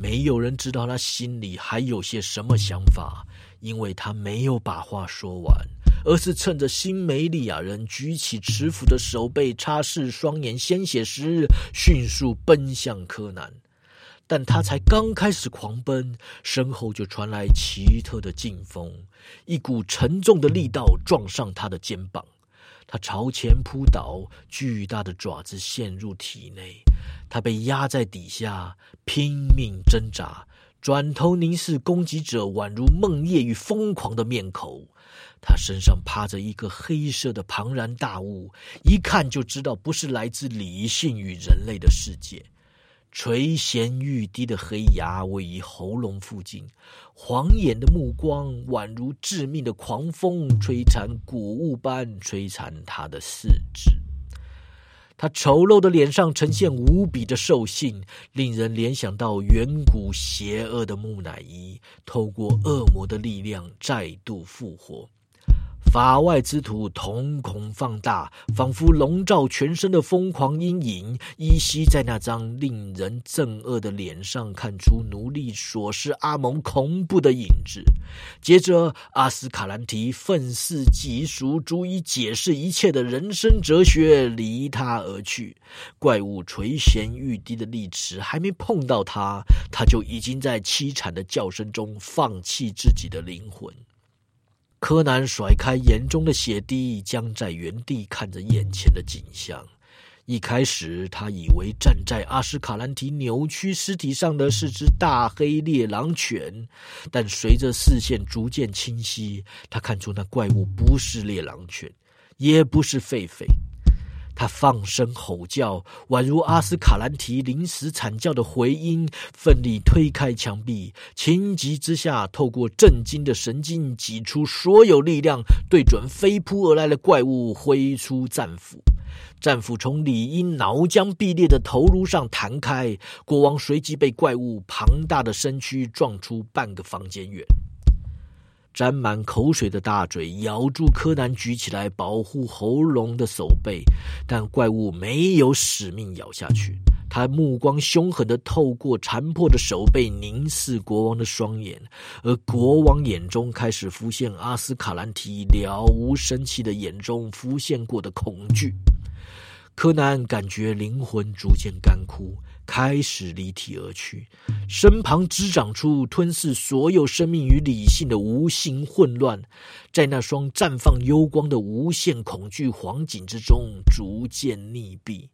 没有人知道他心里还有些什么想法，因为他没有把话说完，而是趁着新梅利亚人举起持斧的手背擦拭双眼鲜血时，迅速奔向柯南。但他才刚开始狂奔，身后就传来奇特的劲风，一股沉重的力道撞上他的肩膀，他朝前扑倒，巨大的爪子陷入体内，他被压在底下，拼命挣扎，转头凝视攻击者宛如梦魇与疯狂的面孔，他身上趴着一个黑色的庞然大物，一看就知道不是来自理性与人类的世界。垂涎欲滴的黑牙位于喉咙附近，晃眼的目光宛如致命的狂风，摧残谷物般摧残他的四肢。他丑陋的脸上呈现无比的兽性，令人联想到远古邪恶的木乃伊，透过恶魔的力量再度复活。法外之徒瞳孔放大，仿佛笼罩全身的疯狂阴影，依稀在那张令人憎恶的脸上看出奴隶所示阿蒙恐怖的影子。接着，阿斯卡兰提愤世嫉俗、足以解释一切的人生哲学离他而去。怪物垂涎欲滴的利齿还没碰到他，他就已经在凄惨的叫声中放弃自己的灵魂。柯南甩开眼中的血滴，僵在原地看着眼前的景象。一开始，他以为站在阿斯卡兰提扭曲尸体上的是只大黑猎狼犬，但随着视线逐渐清晰，他看出那怪物不是猎狼犬，也不是狒狒。他放声吼叫，宛如阿斯卡兰提临死惨叫的回音，奋力推开墙壁，情急之下，透过震惊的神经，挤出所有力量，对准飞扑而来的怪物挥出战斧。战斧从理应脑浆毕裂的头颅上弹开，国王随即被怪物庞大的身躯撞出半个房间远。沾满口水的大嘴咬住柯南举起来保护喉咙的手背，但怪物没有使命咬下去。他目光凶狠的透过残破的手背凝视国王的双眼，而国王眼中开始浮现阿斯卡兰提了无生气的眼中浮现过的恐惧。柯南感觉灵魂逐渐干枯。开始离体而去，身旁滋长出吞噬所有生命与理性的无形混乱，在那双绽放幽光的无限恐惧黄景之中逐渐溺毙。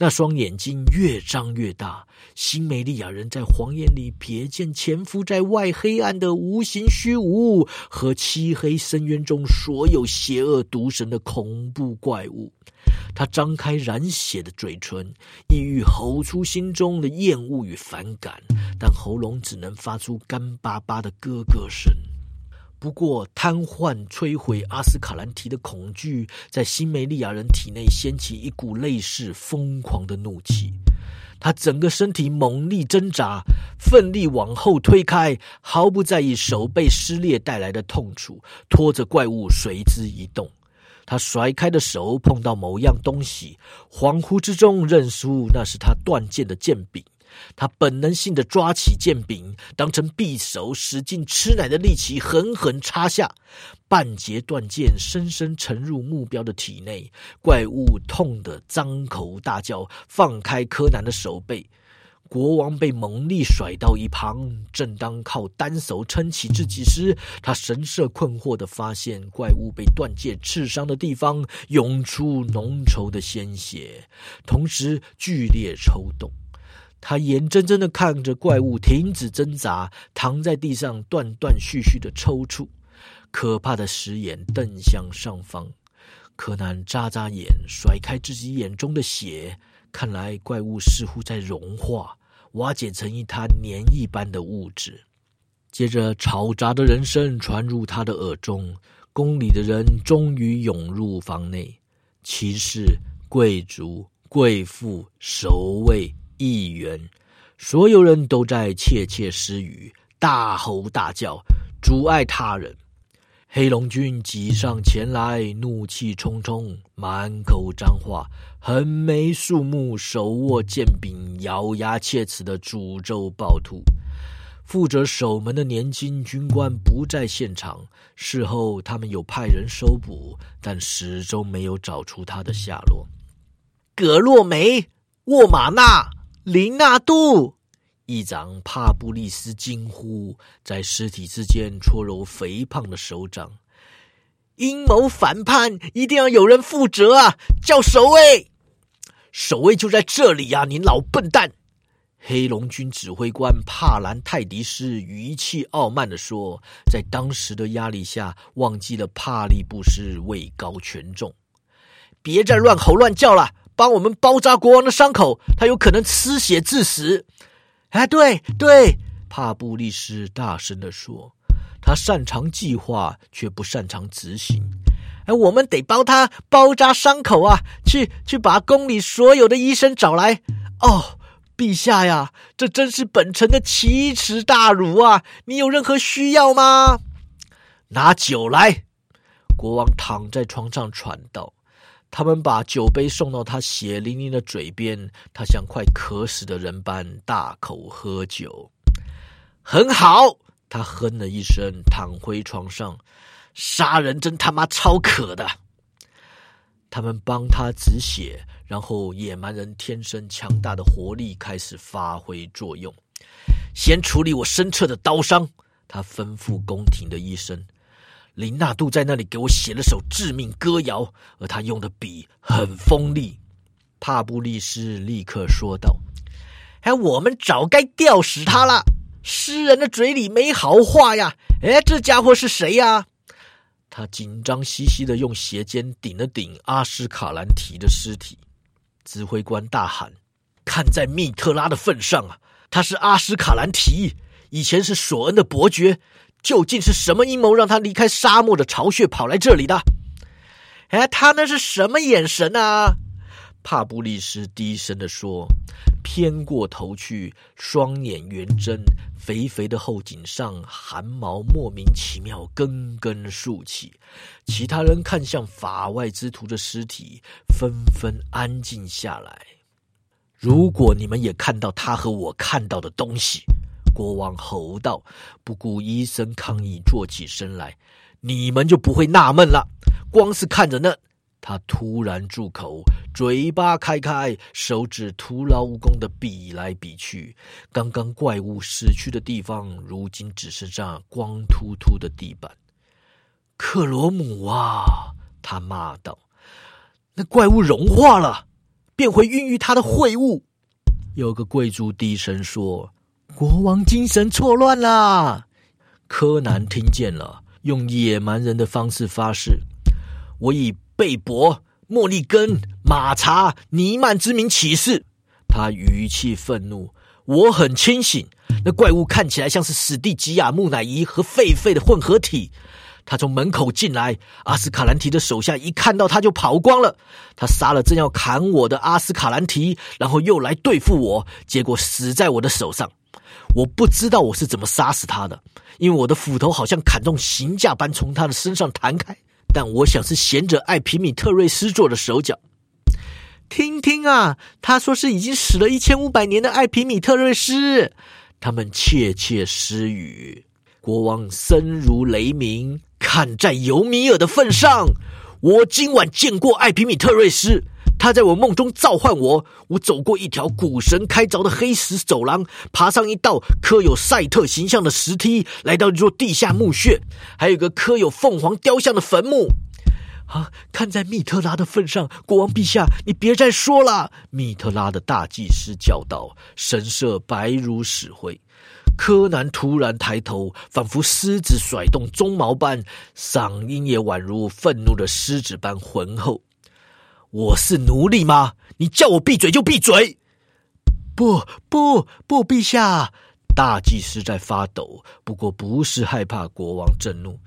那双眼睛越张越大，新美利亚人在黄眼里瞥见潜伏在外黑暗的无形虚无和漆黑深渊中所有邪恶毒神的恐怖怪物。他张开染血的嘴唇，意欲吼出心中的厌恶与反感，但喉咙只能发出干巴巴的咯咯声。不过，瘫痪摧毁阿斯卡兰提的恐惧，在新梅利亚人体内掀起一股类似疯狂的怒气。他整个身体猛力挣扎，奋力往后推开，毫不在意手背撕裂带来的痛楚，拖着怪物随之移动。他甩开的手碰到某样东西，恍惚之中认出那是他断剑的剑柄。他本能性的抓起剑柄，当成匕首，使劲吃奶的力气狠狠插下，半截断剑深深沉入目标的体内。怪物痛得张口大叫，放开柯南的手背。国王被猛力甩到一旁，正当靠单手撑起自己时，他神色困惑的发现，怪物被断剑刺伤的地方涌出浓稠的鲜血，同时剧烈抽动。他眼睁睁的看着怪物停止挣扎，躺在地上断断续续的抽搐，可怕的石眼瞪向上方。柯南眨眨眼，甩开自己眼中的血。看来怪物似乎在融化，瓦解成一滩粘液般的物质。接着，嘈杂的人声传入他的耳中。宫里的人终于涌入房内，骑士、贵族、贵妇、守卫、议员，所有人都在窃窃私语，大吼大叫，阻碍他人。黑龙君挤上前来，怒气冲冲，满口脏话，横眉竖目，手握剑柄，咬牙切齿的诅咒暴徒。负责守门的年轻军官不在现场，事后他们有派人搜捕，但始终没有找出他的下落。葛洛梅、沃玛纳、林纳杜。议长帕布利斯惊呼，在尸体之间搓揉肥胖的手掌。阴谋反叛，一定要有人负责啊！叫守卫，守卫就在这里呀！你老笨蛋！黑龙军指挥官帕兰泰迪斯语气傲慢的说，在当时的压力下，忘记了帕利布斯位高权重。别再乱吼乱叫了，帮我们包扎国王的伤口，他有可能失血致死。哎，对对，帕布利斯大声的说：“他擅长计划，却不擅长执行。哎，我们得帮他包扎伤口啊！去去，把宫里所有的医生找来。哦，陛下呀，这真是本城的奇耻大辱啊！你有任何需要吗？拿酒来。”国王躺在床上喘道。他们把酒杯送到他血淋淋的嘴边，他像快渴死的人般大口喝酒。很好，他哼了一声，躺回床上。杀人真他妈超渴的。他们帮他止血，然后野蛮人天生强大的活力开始发挥作用。先处理我身侧的刀伤，他吩咐宫廷的医生。林纳度在那里给我写了首致命歌谣，而他用的笔很锋利。帕布利斯立刻说道：“哎，我们早该吊死他了！诗人的嘴里没好话呀！哎，这家伙是谁呀？”他紧张兮兮的用鞋尖顶了顶阿斯卡兰提的尸体。指挥官大喊：“看在密特拉的份上啊，他是阿斯卡兰提，以前是索恩的伯爵。”究竟是什么阴谋让他离开沙漠的巢穴跑来这里的？哎，他那是什么眼神啊？帕布利斯低声的说，偏过头去，双眼圆睁，肥肥的后颈上汗毛莫名其妙根根竖起。其他人看向法外之徒的尸体，纷纷安静下来。如果你们也看到他和我看到的东西。国王吼道：“不顾医生抗议，坐起身来。你们就不会纳闷了？光是看着那……”他突然住口，嘴巴开开，手指徒劳无功的比来比去。刚刚怪物死去的地方，如今只剩下光秃秃的地板。克罗姆啊！他骂道：“那怪物融化了，变回孕育他的秽物。”有个贵族低声说。国王精神错乱啦！柯南听见了，用野蛮人的方式发誓：“我以贝博、莫利根、马查、尼曼之名起誓。”他语气愤怒：“我很清醒，那怪物看起来像是史蒂吉亚木乃伊和狒狒的混合体。他从门口进来，阿斯卡兰提的手下一看到他就跑光了。他杀了正要砍我的阿斯卡兰提，然后又来对付我，结果死在我的手上。”我不知道我是怎么杀死他的，因为我的斧头好像砍中刑架般从他的身上弹开。但我想是贤者艾皮米特瑞斯做的手脚。听听啊，他说是已经死了一千五百年的艾皮米特瑞斯。他们窃窃私语。国王声如雷鸣，看在尤米尔的份上，我今晚见过艾皮米特瑞斯。他在我梦中召唤我，我走过一条古神开凿的黑石走廊，爬上一道刻有赛特形象的石梯，来到一座地下墓穴，还有个刻有凤凰雕像的坟墓。啊！看在密特拉的份上，国王陛下，你别再说了。密特拉的大祭司叫道，神色白如死灰。柯南突然抬头，仿佛狮子甩动鬃毛般，嗓音也宛如愤怒的狮子般浑厚。我是奴隶吗？你叫我闭嘴就闭嘴！不不不，陛下！大祭司在发抖，不过不是害怕国王震怒。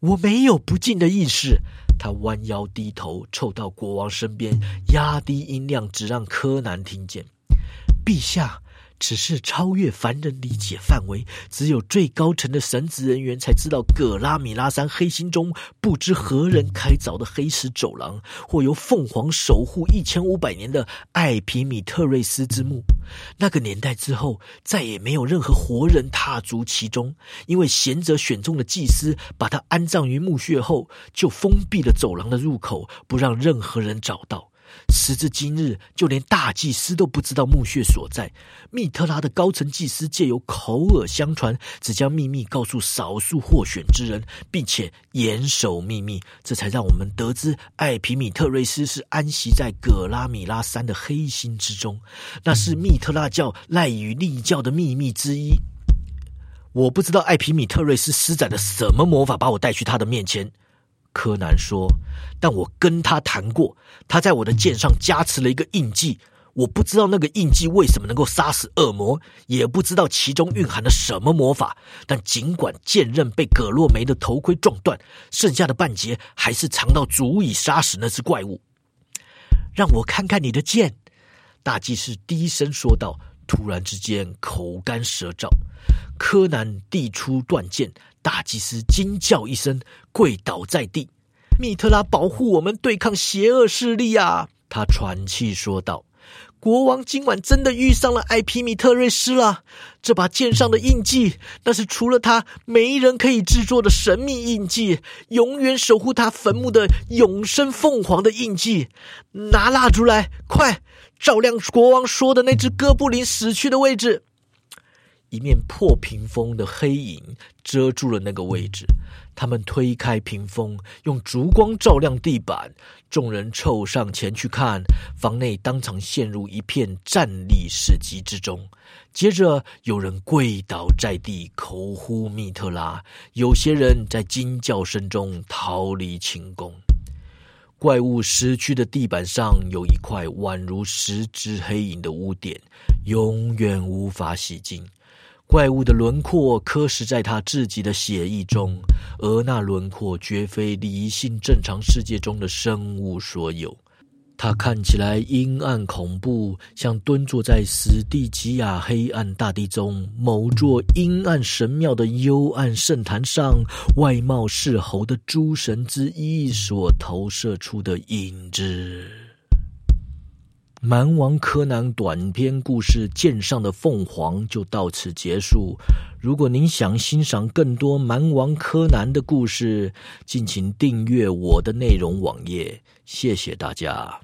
我没有不敬的意思。他弯腰低头，凑到国王身边，压低音量，只让柯南听见：“陛下。”只是超越凡人理解范围，只有最高层的神职人员才知道，葛拉米拉山黑心中不知何人开凿的黑石走廊，或由凤凰守护一千五百年的艾皮米特瑞斯之墓。那个年代之后，再也没有任何活人踏足其中，因为贤者选中的祭司把他安葬于墓穴后，就封闭了走廊的入口，不让任何人找到。时至今日，就连大祭司都不知道墓穴所在。密特拉的高层祭司借由口耳相传，只将秘密告诉少数获选之人，并且严守秘密，这才让我们得知艾皮米特瑞斯是安息在葛拉米拉山的黑心之中。那是密特拉教赖以立教的秘密之一。我不知道艾皮米特瑞斯施展了什么魔法，把我带去他的面前。柯南说：“但我跟他谈过，他在我的剑上加持了一个印记。我不知道那个印记为什么能够杀死恶魔，也不知道其中蕴含了什么魔法。但尽管剑刃被葛洛梅的头盔撞断，剩下的半截还是长到足以杀死那只怪物。让我看看你的剑。”大祭司低声说道。突然之间，口干舌燥。柯南递出断剑。大祭司惊叫一声，跪倒在地。密特拉保护我们，对抗邪恶势力啊！他喘气说道：“国王今晚真的遇上了艾皮米特瑞斯了。这把剑上的印记，那是除了他没人可以制作的神秘印记，永远守护他坟墓的永生凤凰的印记。拿蜡烛来，快照亮国王说的那只哥布林死去的位置。”一面破屏风的黑影遮住了那个位置。他们推开屏风，用烛光照亮地板。众人凑上前去看，房内当场陷入一片战栗死寂之中。接着，有人跪倒在地，口呼密特拉；有些人在惊叫声中逃离寝宫。怪物失去的地板上有一块宛如十只黑影的污点，永远无法洗净。怪物的轮廓刻蚀在他自己的血液中，而那轮廓绝非理性正常世界中的生物所有。它看起来阴暗恐怖，像蹲坐在史蒂吉亚黑暗大地中某座阴暗神庙的幽暗圣坛上，外貌是猴的诸神之一所投射出的影子。蛮王柯南短篇故事《剑上的凤凰》就到此结束。如果您想欣赏更多蛮王柯南的故事，敬请订阅我的内容网页。谢谢大家。